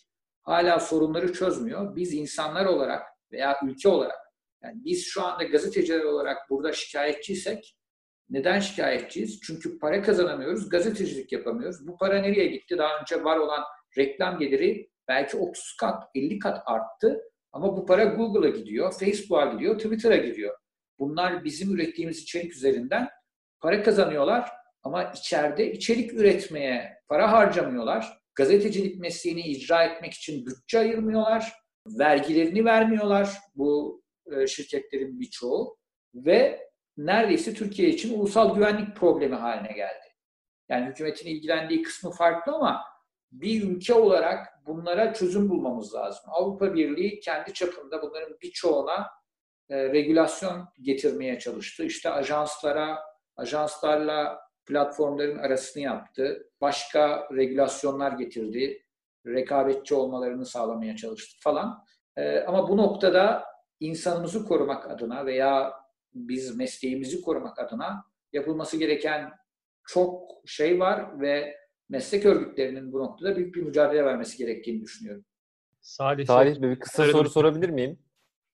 hala sorunları çözmüyor. Biz insanlar olarak veya ülke olarak, yani biz şu anda gazeteciler olarak burada şikayetçiysek neden şikayetçiyiz? Çünkü para kazanamıyoruz, gazetecilik yapamıyoruz. Bu para nereye gitti? Daha önce var olan reklam geliri belki 30 kat, 50 kat arttı. Ama bu para Google'a gidiyor, Facebook'a gidiyor, Twitter'a gidiyor. Bunlar bizim ürettiğimiz içerik üzerinden para kazanıyorlar ama içeride içerik üretmeye para harcamıyorlar. Gazetecilik mesleğini icra etmek için bütçe ayırmıyorlar. Vergilerini vermiyorlar bu e, şirketlerin birçoğu ve neredeyse Türkiye için ulusal güvenlik problemi haline geldi. Yani hükümetin ilgilendiği kısmı farklı ama bir ülke olarak bunlara çözüm bulmamız lazım. Avrupa Birliği kendi çapında bunların birçoğuna e, regülasyon getirmeye çalıştı. İşte ajanslara, ajanslarla platformların arasını yaptı. Başka regülasyonlar getirdi. Rekabetçi olmalarını sağlamaya çalıştı falan. E, ama bu noktada insanımızı korumak adına veya biz mesleğimizi korumak adına yapılması gereken çok şey var ve meslek örgütlerinin bu noktada büyük bir mücadele vermesi gerektiğini düşünüyorum. Salih, Salih bir kısa soru sorabilir miyim?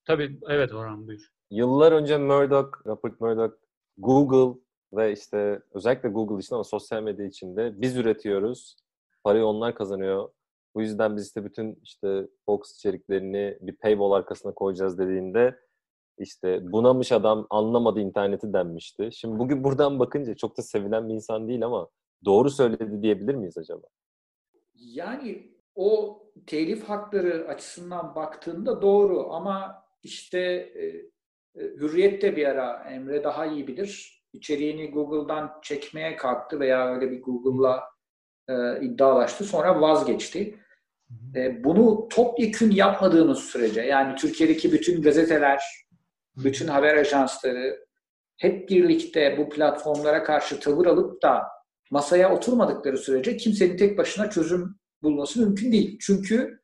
Tabii, evet Orhan buyur. Yıllar önce Murdoch, Rupert Murdoch, Google ve işte özellikle Google için ama sosyal medya içinde biz üretiyoruz, parayı onlar kazanıyor. Bu yüzden biz işte bütün işte Fox içeriklerini bir paywall arkasına koyacağız dediğinde işte bunamış adam anlamadı interneti denmişti. Şimdi bugün buradan bakınca çok da sevilen bir insan değil ama doğru söyledi diyebilir miyiz acaba? Yani o telif hakları açısından baktığında doğru ama işte e, e, Hürriyet de bir ara Emre daha iyi bilir. İçeriğini Google'dan çekmeye kalktı veya öyle bir Google'la e, iddialaştı. Sonra vazgeçti. E, bunu topyekün yapmadığınız sürece yani Türkiye'deki bütün gazeteler, bütün haber ajansları hep birlikte bu platformlara karşı tavır alıp da masaya oturmadıkları sürece kimsenin tek başına çözüm bulması mümkün değil. Çünkü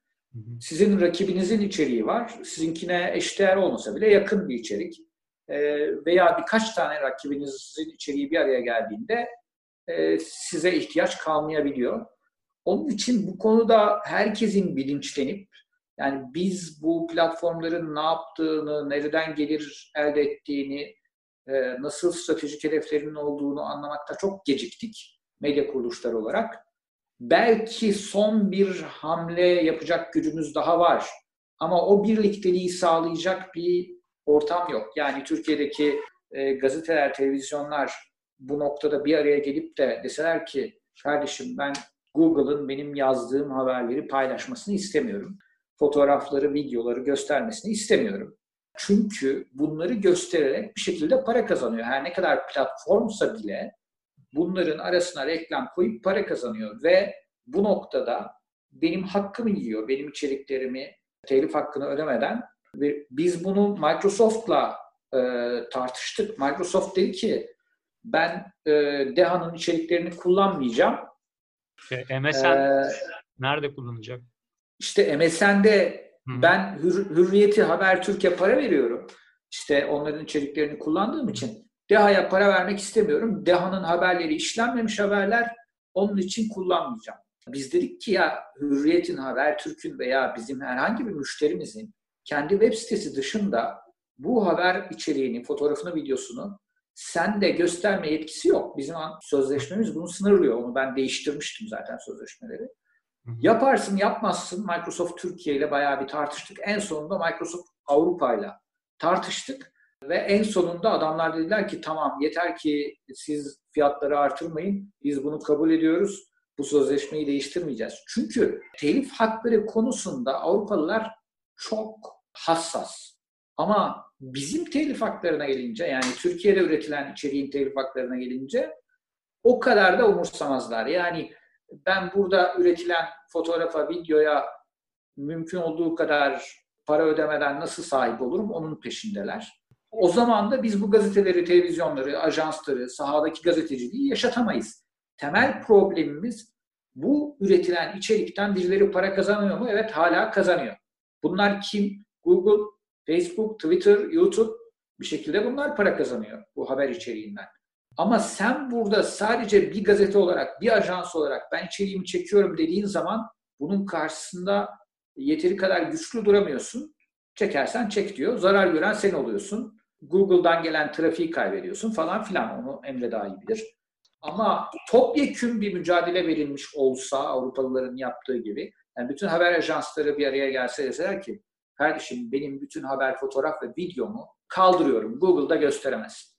sizin rakibinizin içeriği var. Sizinkine eşdeğer olmasa bile yakın bir içerik. E, veya birkaç tane rakibinizin içeriği bir araya geldiğinde e, size ihtiyaç kalmayabiliyor. Onun için bu konuda herkesin bilinçlenip yani biz bu platformların ne yaptığını, nereden gelir elde ettiğini, e, nasıl stratejik hedeflerinin olduğunu anlamakta çok geciktik medya kuruluşları olarak. Belki son bir hamle yapacak gücümüz daha var. Ama o birlikteliği sağlayacak bir ortam yok. Yani Türkiye'deki e, gazeteler, televizyonlar bu noktada bir araya gelip de deseler ki kardeşim ben Google'ın benim yazdığım haberleri paylaşmasını istemiyorum. Fotoğrafları, videoları göstermesini istemiyorum. Çünkü bunları göstererek bir şekilde para kazanıyor. Her ne kadar platformsa bile bunların arasına reklam koyup para kazanıyor ve bu noktada benim hakkımı yiyor, benim içeriklerimi telif hakkını ödemeden ve biz bunu Microsoft'la e, tartıştık. Microsoft dedi ki ben e, Deha'nın içeriklerini kullanmayacağım. E, MSN ee, nerede kullanacak? İşte MSN'de Hı. ben Hür, Hürriyeti Habertürk'e para veriyorum. İşte onların içeriklerini kullandığım için Deha'ya para vermek istemiyorum. Deha'nın haberleri işlenmemiş haberler. Onun için kullanmayacağım. Biz dedik ki ya Hürriyet'in, Habertürk'ün veya bizim herhangi bir müşterimizin kendi web sitesi dışında bu haber içeriğini, fotoğrafını, videosunu sen de gösterme yetkisi yok. Bizim sözleşmemiz bunu sınırlıyor. Onu ben değiştirmiştim zaten sözleşmeleri. Yaparsın, yapmazsın. Microsoft Türkiye ile bayağı bir tartıştık. En sonunda Microsoft Avrupa ile tartıştık. Ve en sonunda adamlar dediler ki tamam yeter ki siz fiyatları artırmayın. Biz bunu kabul ediyoruz. Bu sözleşmeyi değiştirmeyeceğiz. Çünkü telif hakları konusunda Avrupalılar çok hassas. Ama bizim telif haklarına gelince yani Türkiye'de üretilen içeriğin telif haklarına gelince o kadar da umursamazlar. Yani ben burada üretilen fotoğrafa, videoya mümkün olduğu kadar para ödemeden nasıl sahip olurum onun peşindeler. O zaman da biz bu gazeteleri, televizyonları, ajansları, sahadaki gazeteciliği yaşatamayız. Temel problemimiz bu üretilen içerikten birileri para kazanıyor mu? Evet hala kazanıyor. Bunlar kim? Google, Facebook, Twitter, YouTube bir şekilde bunlar para kazanıyor bu haber içeriğinden. Ama sen burada sadece bir gazete olarak, bir ajans olarak ben içeriğimi çekiyorum dediğin zaman bunun karşısında yeteri kadar güçlü duramıyorsun. Çekersen çek diyor. Zarar gören sen oluyorsun. Google'dan gelen trafiği kaybediyorsun falan filan. Onu Emre daha iyi bilir. Ama topyekün bir mücadele verilmiş olsa Avrupalıların yaptığı gibi, yani bütün haber ajansları bir araya gelse deseler ki, kardeşim benim bütün haber, fotoğraf ve videomu kaldırıyorum. Google'da gösteremezsin.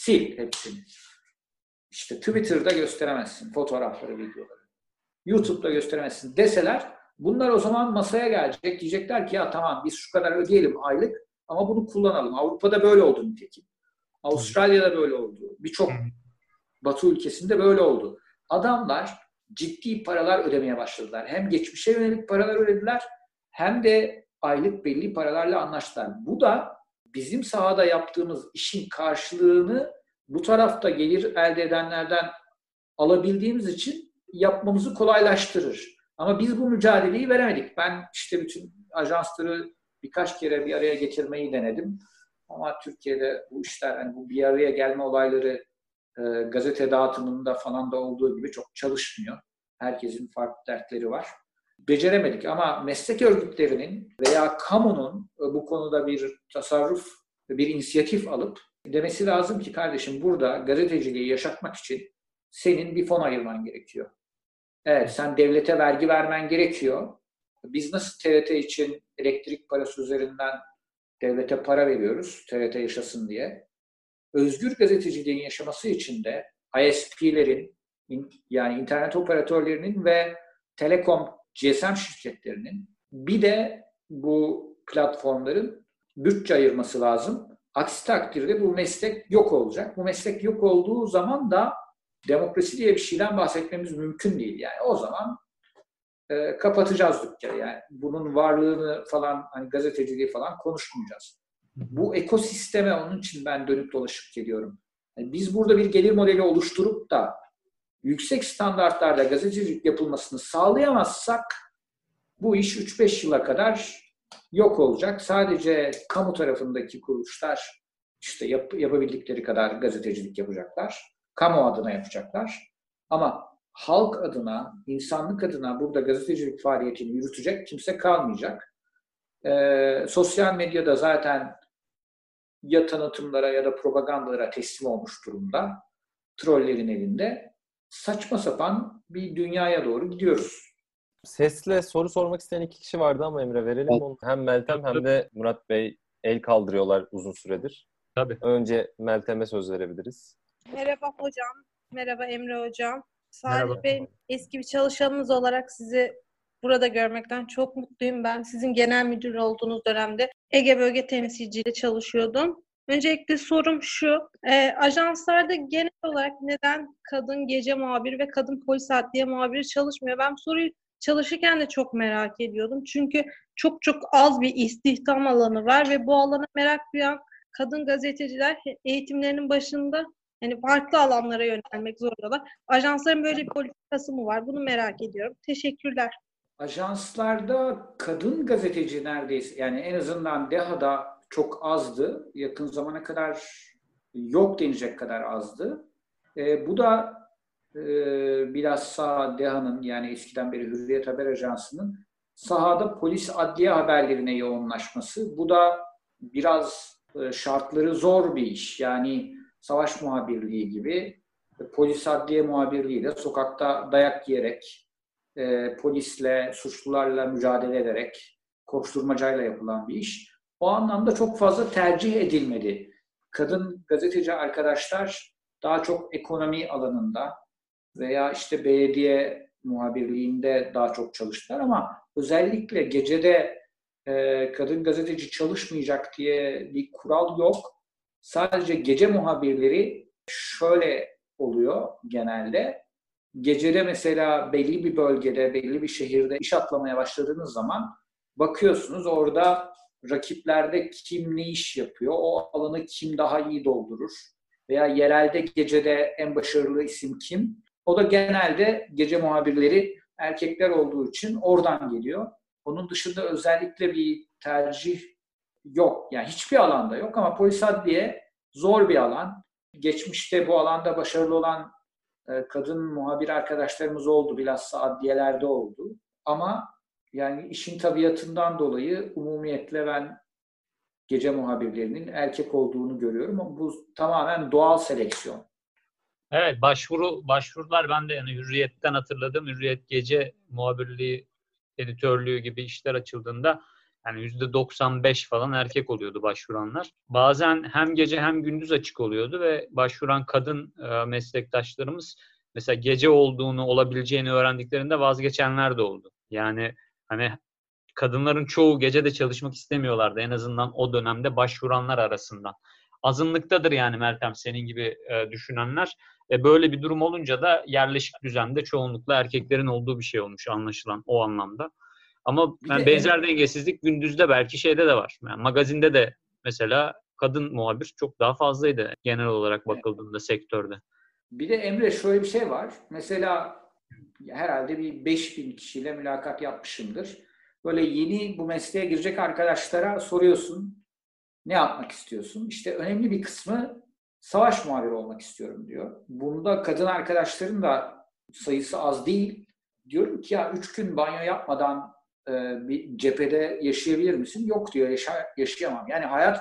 Sil hepsini. İşte Twitter'da gösteremezsin fotoğrafları, videoları. YouTube'da gösteremezsin deseler bunlar o zaman masaya gelecek. Diyecekler ki ya tamam biz şu kadar ödeyelim aylık ama bunu kullanalım. Avrupa'da böyle oldu nitekim. Avustralya'da böyle oldu. Birçok Batı ülkesinde böyle oldu. Adamlar ciddi paralar ödemeye başladılar. Hem geçmişe yönelik paralar ödediler hem de aylık belli paralarla anlaştılar. Bu da bizim sahada yaptığımız işin karşılığını bu tarafta gelir elde edenlerden alabildiğimiz için yapmamızı kolaylaştırır. Ama biz bu mücadeleyi veremedik. Ben işte bütün ajansları birkaç kere bir araya getirmeyi denedim. Ama Türkiye'de bu işler, hani bu bir araya gelme olayları e, gazete dağıtımında falan da olduğu gibi çok çalışmıyor. Herkesin farklı dertleri var. Beceremedik ama meslek örgütlerinin veya kamunun e, bu konuda bir tasarruf, bir inisiyatif alıp demesi lazım ki kardeşim burada gazeteciliği yaşatmak için senin bir fon ayırman gerekiyor. Evet sen devlete vergi vermen gerekiyor. Biz nasıl TRT için elektrik parası üzerinden devlete para veriyoruz TRT yaşasın diye özgür gazeteciliğin yaşaması için de ISP'lerin yani internet operatörlerinin ve telekom GSM şirketlerinin bir de bu platformların bütçe ayırması lazım. Aksi takdirde bu meslek yok olacak. Bu meslek yok olduğu zaman da demokrasi diye bir şeyden bahsetmemiz mümkün değil. Yani o zaman e, kapatacağız dükkanı. Yani bunun varlığını falan hani gazeteciliği falan konuşmayacağız. Bu ekosisteme onun için ben dönüp dolaşıp geliyorum. Yani biz burada bir gelir modeli oluşturup da yüksek standartlarda gazetecilik yapılmasını sağlayamazsak bu iş 3-5 yıla kadar yok olacak. Sadece kamu tarafındaki kuruluşlar işte yap, yapabildikleri kadar gazetecilik yapacaklar. Kamu adına yapacaklar. Ama halk adına, insanlık adına burada gazetecilik faaliyetini yürütecek kimse kalmayacak. Ee, sosyal medyada zaten ya tanıtımlara ya da propagandalara teslim olmuş durumda. Trollerin elinde. Saçma sapan bir dünyaya doğru gidiyoruz. Sesle soru sormak isteyen iki kişi vardı ama Emre verelim onu. Hem Meltem hem de Murat Bey el kaldırıyorlar uzun süredir. Tabii. Önce Meltem'e söz verebiliriz. Merhaba hocam. Merhaba Emre hocam. Salih Bey eski bir çalışanımız olarak sizi burada görmekten çok mutluyum. Ben sizin genel müdür olduğunuz dönemde Ege Bölge Temsilciliği çalışıyordum. Öncelikle sorum şu, e, ajanslarda genel olarak neden kadın gece muhabiri ve kadın polis adliye muhabiri çalışmıyor? Ben soruyu çalışırken de çok merak ediyordum. Çünkü çok çok az bir istihdam alanı var ve bu alana merak duyan kadın gazeteciler eğitimlerinin başında yani farklı alanlara yönelmek zorundalar. Ajansların böyle bir politikası mı var? Bunu merak ediyorum. Teşekkürler. Ajanslarda kadın gazeteci neredeyse yani en azından DEHA'da çok azdı. Yakın zamana kadar yok denecek kadar azdı. E, bu da e, bilhassa DEHA'nın yani eskiden beri Hürriyet Haber Ajansı'nın sahada polis adliye haberlerine yoğunlaşması. Bu da biraz e, şartları zor bir iş. Yani savaş muhabirliği gibi polis adliye muhabirliği de sokakta dayak yiyerek e, polisle, suçlularla mücadele ederek koşturmacayla yapılan bir iş. O anlamda çok fazla tercih edilmedi. Kadın gazeteci arkadaşlar daha çok ekonomi alanında veya işte belediye muhabirliğinde daha çok çalıştılar ama özellikle gecede e, kadın gazeteci çalışmayacak diye bir kural yok. Sadece gece muhabirleri şöyle oluyor genelde. Gecede mesela belli bir bölgede, belli bir şehirde iş atlamaya başladığınız zaman bakıyorsunuz orada rakiplerde kim ne iş yapıyor, o alanı kim daha iyi doldurur veya yerelde gecede en başarılı isim kim? O da genelde gece muhabirleri erkekler olduğu için oradan geliyor. Onun dışında özellikle bir tercih yok. Yani hiçbir alanda yok ama polis adliye zor bir alan. Geçmişte bu alanda başarılı olan e, kadın muhabir arkadaşlarımız oldu. Bilhassa adliyelerde oldu. Ama yani işin tabiatından dolayı umumiyetle ben gece muhabirlerinin erkek olduğunu görüyorum. Ama bu tamamen doğal seleksiyon. Evet başvuru başvurular ben de yani Hürriyet'ten hatırladım. Hürriyet gece muhabirliği, editörlüğü gibi işler açıldığında yani yüzde 95 falan erkek oluyordu başvuranlar. Bazen hem gece hem gündüz açık oluyordu ve başvuran kadın e, meslektaşlarımız mesela gece olduğunu, olabileceğini öğrendiklerinde vazgeçenler de oldu. Yani hani kadınların çoğu gece de çalışmak istemiyorlardı en azından o dönemde başvuranlar arasından. Azınlıktadır yani Meltem senin gibi e, düşünenler. E, böyle bir durum olunca da yerleşik düzende çoğunlukla erkeklerin olduğu bir şey olmuş anlaşılan o anlamda. Ama yani benzer evet. dengesizlik gündüzde belki şeyde de var. Yani magazinde de mesela kadın muhabir çok daha fazlaydı genel olarak bakıldığında evet. sektörde. Bir de Emre şöyle bir şey var. Mesela herhalde bir 5000 kişiyle mülakat yapmışımdır. Böyle yeni bu mesleğe girecek arkadaşlara soruyorsun. Ne yapmak istiyorsun? İşte önemli bir kısmı savaş muhabiri olmak istiyorum diyor. Bunda kadın arkadaşların da sayısı az değil. Diyorum ki ya üç gün banyo yapmadan e, bir cephede yaşayabilir misin? Yok diyor yaşa, yaşayamam. Yani hayat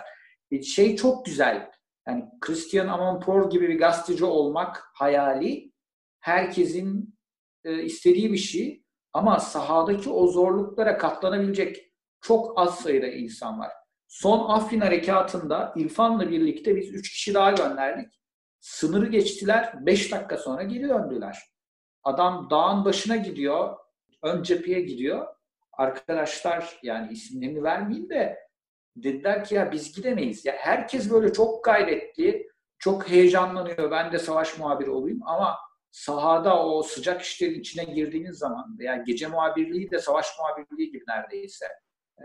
şey çok güzel. Yani Christian Amanpour gibi bir gazeteci olmak hayali herkesin e, istediği bir şey ama sahadaki o zorluklara katlanabilecek çok az sayıda insan var. Son Afrin harekatında İrfan'la birlikte biz üç kişi daha gönderdik. Sınırı geçtiler, beş dakika sonra geri döndüler. Adam dağın başına gidiyor, ön cepheye gidiyor. Arkadaşlar yani isimlerini vermeyeyim de dediler ki ya biz gidemeyiz. Ya herkes böyle çok gayretli, çok heyecanlanıyor. Ben de savaş muhabiri olayım ama sahada o sıcak işlerin içine girdiğiniz zaman yani gece muhabirliği de savaş muhabirliği gibi neredeyse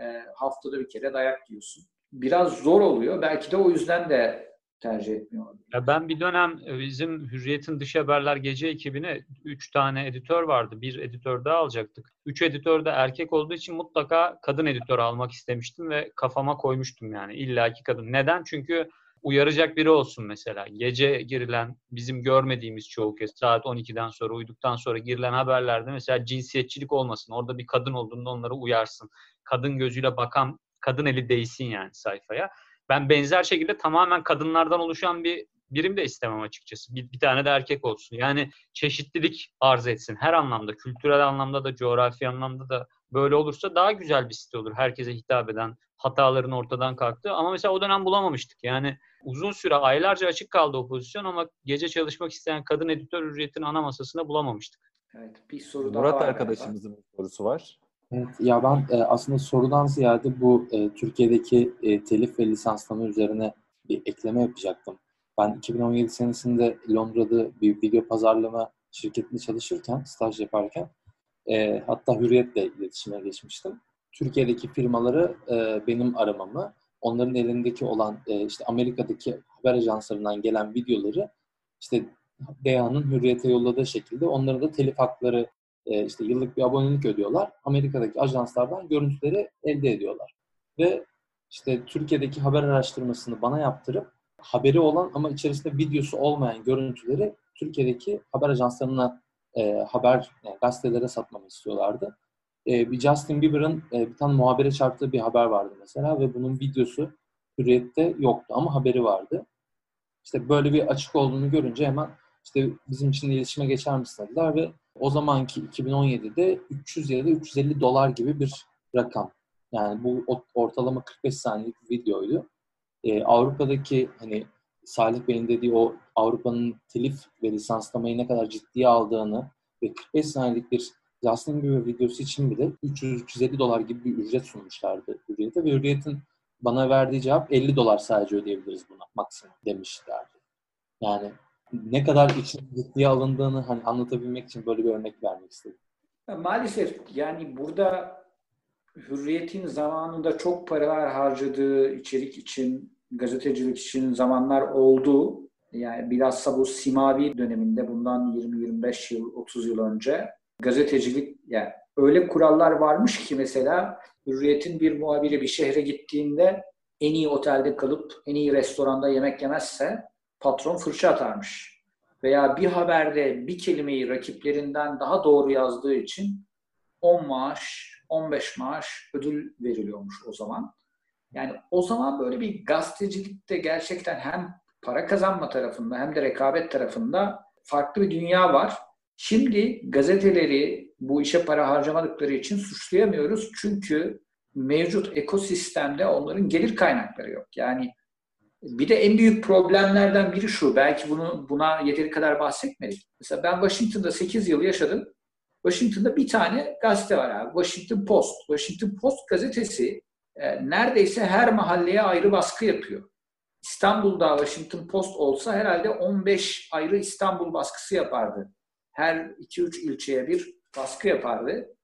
e, haftada bir kere dayak yiyorsun. Biraz zor oluyor. Belki de o yüzden de tercih etmiyor. Ya ben bir dönem e, bizim Hürriyet'in dış haberler gece ekibine 3 tane editör vardı. Bir editör daha alacaktık. 3 editör de erkek olduğu için mutlaka kadın editör almak istemiştim ve kafama koymuştum yani illaki kadın. Neden? Çünkü uyaracak biri olsun mesela. Gece girilen bizim görmediğimiz çoğu kez saat 12'den sonra uyuduktan sonra girilen haberlerde mesela cinsiyetçilik olmasın. Orada bir kadın olduğunda onları uyarsın. Kadın gözüyle bakan kadın eli değsin yani sayfaya. Ben benzer şekilde tamamen kadınlardan oluşan bir birim de istemem açıkçası. Bir, bir tane de erkek olsun. Yani çeşitlilik arz etsin. Her anlamda, kültürel anlamda da, coğrafi anlamda da böyle olursa daha güzel bir site olur. Herkese hitap eden, hataların ortadan kalktı. Ama mesela o dönem bulamamıştık. Yani uzun süre, aylarca açık kaldı o pozisyon ama gece çalışmak isteyen kadın editör ücretini ana masasında bulamamıştık. Evet, bir soru daha Murat var arkadaşımızın bir sorusu var. Evet, ya ben e, aslında sorudan ziyade bu e, Türkiye'deki e, telif ve lisanslama üzerine bir ekleme yapacaktım. Ben 2017 senesinde Londra'da bir video pazarlama şirketinde çalışırken, staj yaparken e, hatta Hürriyet'le iletişime geçmiştim. Türkiye'deki firmaları e, benim aramamı, onların elindeki olan e, işte Amerika'daki haber ajanslarından gelen videoları işte DEA'nın Hürriyet'e yolladığı şekilde onların da telif hakları e, işte yıllık bir abonelik ödüyorlar. Amerika'daki ajanslardan görüntüleri elde ediyorlar. Ve işte Türkiye'deki haber araştırmasını bana yaptırıp haberi olan ama içerisinde videosu olmayan görüntüleri Türkiye'deki haber ajanslarına e, haber yani gazetelere satmamı istiyorlardı. E, bir Justin Bieber'ın e, bir tane muhabire çarptığı bir haber vardı mesela ve bunun videosu Hürriyet'te yoktu ama haberi vardı. İşte böyle bir açık olduğunu görünce hemen işte bizim için iletişime geçer misin dediler ve o zamanki 2017'de 300 ya da 350 dolar gibi bir rakam. Yani bu ortalama 45 saniyelik bir videoydu. Ee, Avrupa'daki hani Salih Bey'in dediği o Avrupa'nın telif ve lisanslamayı ne kadar ciddiye aldığını ve 45 saniyelik bir Justin Bieber videosu için bile 300-350 dolar gibi bir ücret sunmuşlardı Hürriyet'e ve Hürriyet'in bana verdiği cevap 50 dolar sadece ödeyebiliriz buna maksimum demişlerdi. Yani ne kadar için ciddiye alındığını hani anlatabilmek için böyle bir örnek vermek istedim. Maalesef yani burada Hürriyet'in zamanında çok paralar harcadığı içerik için, gazetecilik için zamanlar oldu. Yani bilhassa bu Simavi döneminde bundan 20-25 yıl, 30 yıl önce gazetecilik yani öyle kurallar varmış ki mesela Hürriyet'in bir muhabiri bir şehre gittiğinde en iyi otelde kalıp en iyi restoranda yemek yemezse patron fırça atarmış. Veya bir haberde bir kelimeyi rakiplerinden daha doğru yazdığı için 10 maaş, 15 maaş ödül veriliyormuş o zaman. Yani o zaman böyle bir gazetecilikte gerçekten hem para kazanma tarafında hem de rekabet tarafında farklı bir dünya var. Şimdi gazeteleri bu işe para harcamadıkları için suçlayamıyoruz. Çünkü mevcut ekosistemde onların gelir kaynakları yok. Yani bir de en büyük problemlerden biri şu. Belki bunu buna yeteri kadar bahsetmedik. Mesela ben Washington'da 8 yıl yaşadım. Washington'da bir tane gazete var abi. Washington Post. Washington Post gazetesi e, neredeyse her mahalleye ayrı baskı yapıyor. İstanbul'da Washington Post olsa herhalde 15 ayrı İstanbul baskısı yapardı. Her 2-3 ilçeye bir baskı yapardı.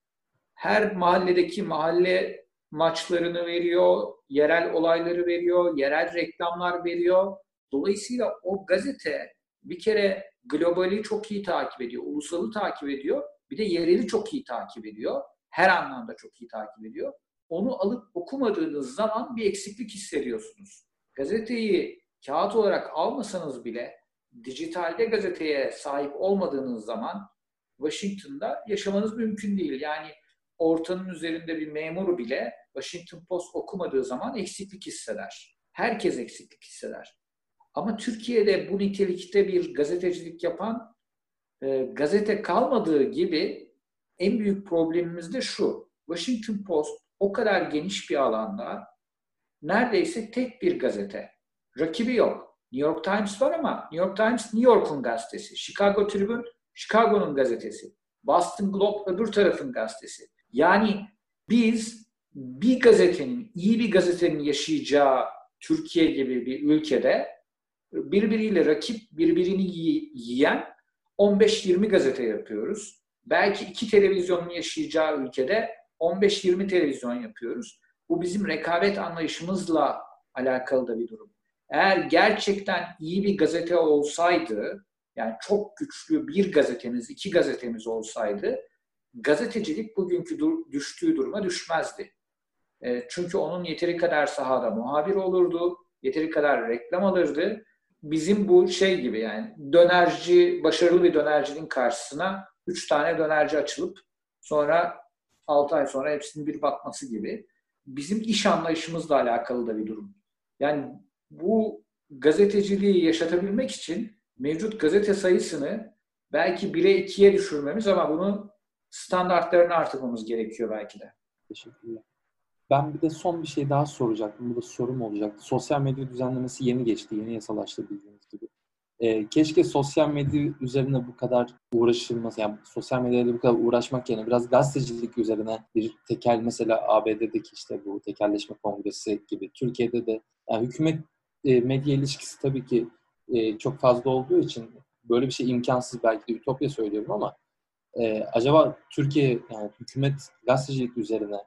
Her mahalledeki mahalle maçlarını veriyor, yerel olayları veriyor, yerel reklamlar veriyor. Dolayısıyla o gazete bir kere globali çok iyi takip ediyor, ulusalı takip ediyor. Bir de yereli çok iyi takip ediyor. Her anlamda çok iyi takip ediyor. Onu alıp okumadığınız zaman bir eksiklik hissediyorsunuz. Gazeteyi kağıt olarak almasanız bile dijitalde gazeteye sahip olmadığınız zaman Washington'da yaşamanız mümkün değil. Yani ortanın üzerinde bir memur bile Washington Post okumadığı zaman eksiklik hisseder. Herkes eksiklik hisseder. Ama Türkiye'de bu nitelikte bir gazetecilik yapan e, gazete kalmadığı gibi en büyük problemimiz de şu. Washington Post o kadar geniş bir alanda neredeyse tek bir gazete. Rakibi yok. New York Times var ama New York Times New York'un gazetesi. Chicago Tribune Chicago'nun gazetesi. Boston Globe öbür tarafın gazetesi. Yani biz bir gazetenin, iyi bir gazetenin yaşayacağı Türkiye gibi bir ülkede birbiriyle rakip, birbirini yiyen 15-20 gazete yapıyoruz. Belki iki televizyonun yaşayacağı ülkede 15-20 televizyon yapıyoruz. Bu bizim rekabet anlayışımızla alakalı da bir durum. Eğer gerçekten iyi bir gazete olsaydı, yani çok güçlü bir gazetemiz, iki gazetemiz olsaydı, gazetecilik bugünkü düştüğü duruma düşmezdi. E, çünkü onun yeteri kadar sahada muhabir olurdu, yeteri kadar reklam alırdı. Bizim bu şey gibi yani dönerci, başarılı bir dönercinin karşısına üç tane dönerci açılıp sonra altı ay sonra hepsinin bir batması gibi. Bizim iş anlayışımızla alakalı da bir durum. Yani bu gazeteciliği yaşatabilmek için mevcut gazete sayısını belki 1'e 2'ye düşürmemiz ama bunu standartlarını artırmamız gerekiyor belki de. Teşekkürler. Ben bir de son bir şey daha soracaktım. Bu da sorum olacaktı. Sosyal medya düzenlemesi yeni geçti. Yeni yasalaştı bildiğiniz gibi. Ee, keşke sosyal medya üzerine bu kadar uğraşılması, yani sosyal medyayla bu kadar uğraşmak yerine biraz gazetecilik üzerine bir tekel mesela ABD'deki işte bu tekelleşme kongresi gibi Türkiye'de de yani hükümet e, medya ilişkisi tabii ki e, çok fazla olduğu için böyle bir şey imkansız belki de ütopya söylüyorum ama e, acaba Türkiye yani hükümet gazetecilik üzerine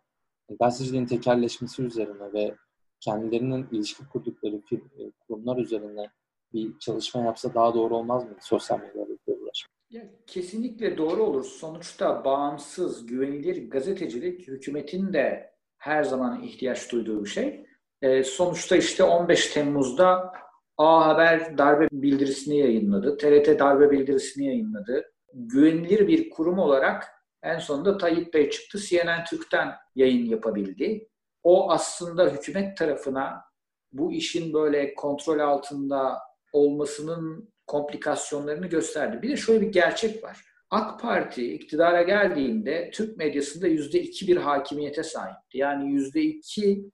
gazeteciliğin tekerleşmesi üzerine ve kendilerinin ilişki kurdukları e, kurumlar üzerine bir çalışma yapsa daha doğru olmaz mı sosyal medyada uğraşmak? Ya, kesinlikle doğru olur. Sonuçta bağımsız, güvenilir gazetecilik hükümetin de her zaman ihtiyaç duyduğu bir şey. E, sonuçta işte 15 Temmuz'da A Haber darbe bildirisini yayınladı. TRT darbe bildirisini yayınladı. Güvenilir bir kurum olarak en sonunda Tayyip Bey çıktı. CNN Türk'ten yayın yapabildi. O aslında hükümet tarafına bu işin böyle kontrol altında olmasının komplikasyonlarını gösterdi. Bir de şöyle bir gerçek var. AK Parti iktidara geldiğinde Türk medyasında yüzde iki bir hakimiyete sahipti. Yani yüzde iki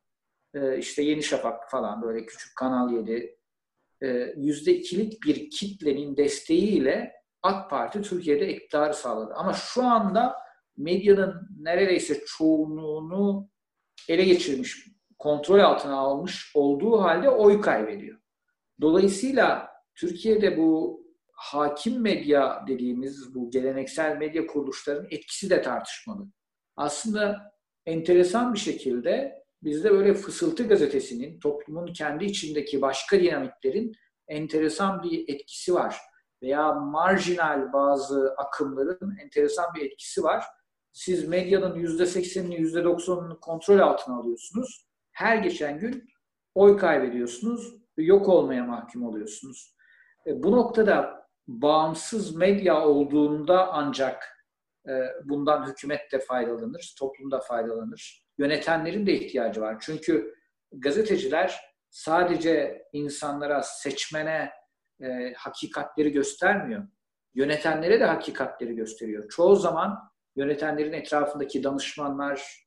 e, işte Yeni Şafak falan böyle küçük Kanal 7 e, yüzde ikilik bir kitlenin desteğiyle AK Parti Türkiye'de iktidarı sağladı. Ama şu anda medyanın neredeyse çoğunluğunu ele geçirmiş, kontrol altına almış olduğu halde oy kaybediyor. Dolayısıyla Türkiye'de bu hakim medya dediğimiz bu geleneksel medya kuruluşlarının etkisi de tartışmalı. Aslında enteresan bir şekilde bizde böyle Fısıltı gazetesinin toplumun kendi içindeki başka dinamiklerin enteresan bir etkisi var. Veya marjinal bazı akımların enteresan bir etkisi var. Siz medyanın %80'ini %90'ını kontrol altına alıyorsunuz. Her geçen gün oy kaybediyorsunuz, yok olmaya mahkum oluyorsunuz. E, bu noktada bağımsız medya olduğunda ancak e, bundan hükümet de faydalanır, toplum da faydalanır. Yönetenlerin de ihtiyacı var. Çünkü gazeteciler sadece insanlara, seçmene e, hakikatleri göstermiyor. Yönetenlere de hakikatleri gösteriyor. Çoğu zaman yönetenlerin etrafındaki danışmanlar,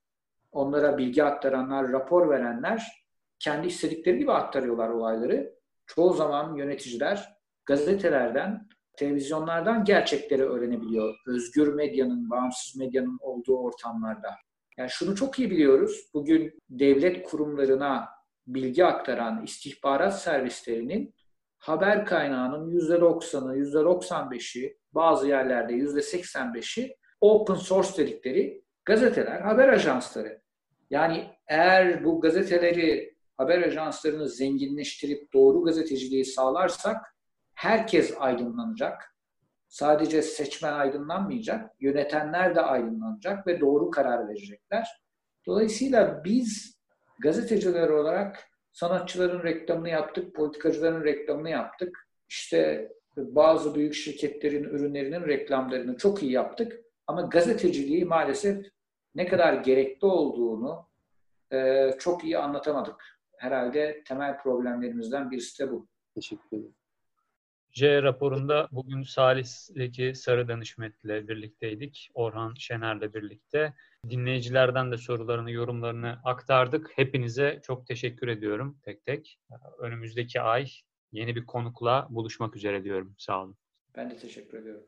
onlara bilgi aktaranlar, rapor verenler kendi istedikleri gibi aktarıyorlar olayları. Çoğu zaman yöneticiler gazetelerden, televizyonlardan gerçekleri öğrenebiliyor. Özgür medyanın, bağımsız medyanın olduğu ortamlarda. Yani şunu çok iyi biliyoruz. Bugün devlet kurumlarına bilgi aktaran istihbarat servislerinin haber kaynağının %90'ı, %95'i, bazı yerlerde %85'i open source dedikleri gazeteler, haber ajansları. Yani eğer bu gazeteleri, haber ajanslarını zenginleştirip doğru gazeteciliği sağlarsak herkes aydınlanacak. Sadece seçmen aydınlanmayacak, yönetenler de aydınlanacak ve doğru karar verecekler. Dolayısıyla biz gazeteciler olarak sanatçıların reklamını yaptık, politikacıların reklamını yaptık. İşte bazı büyük şirketlerin ürünlerinin reklamlarını çok iyi yaptık. Ama gazeteciliği maalesef ne kadar gerekli olduğunu e, çok iyi anlatamadık. Herhalde temel problemlerimizden birisi de bu. Teşekkür ederim. C raporunda bugün Salih Sarı Danışmet'le birlikteydik. Orhan Şener'le birlikte. Dinleyicilerden de sorularını, yorumlarını aktardık. Hepinize çok teşekkür ediyorum tek tek. Önümüzdeki ay yeni bir konukla buluşmak üzere diyorum. Sağ olun. Ben de teşekkür ediyorum.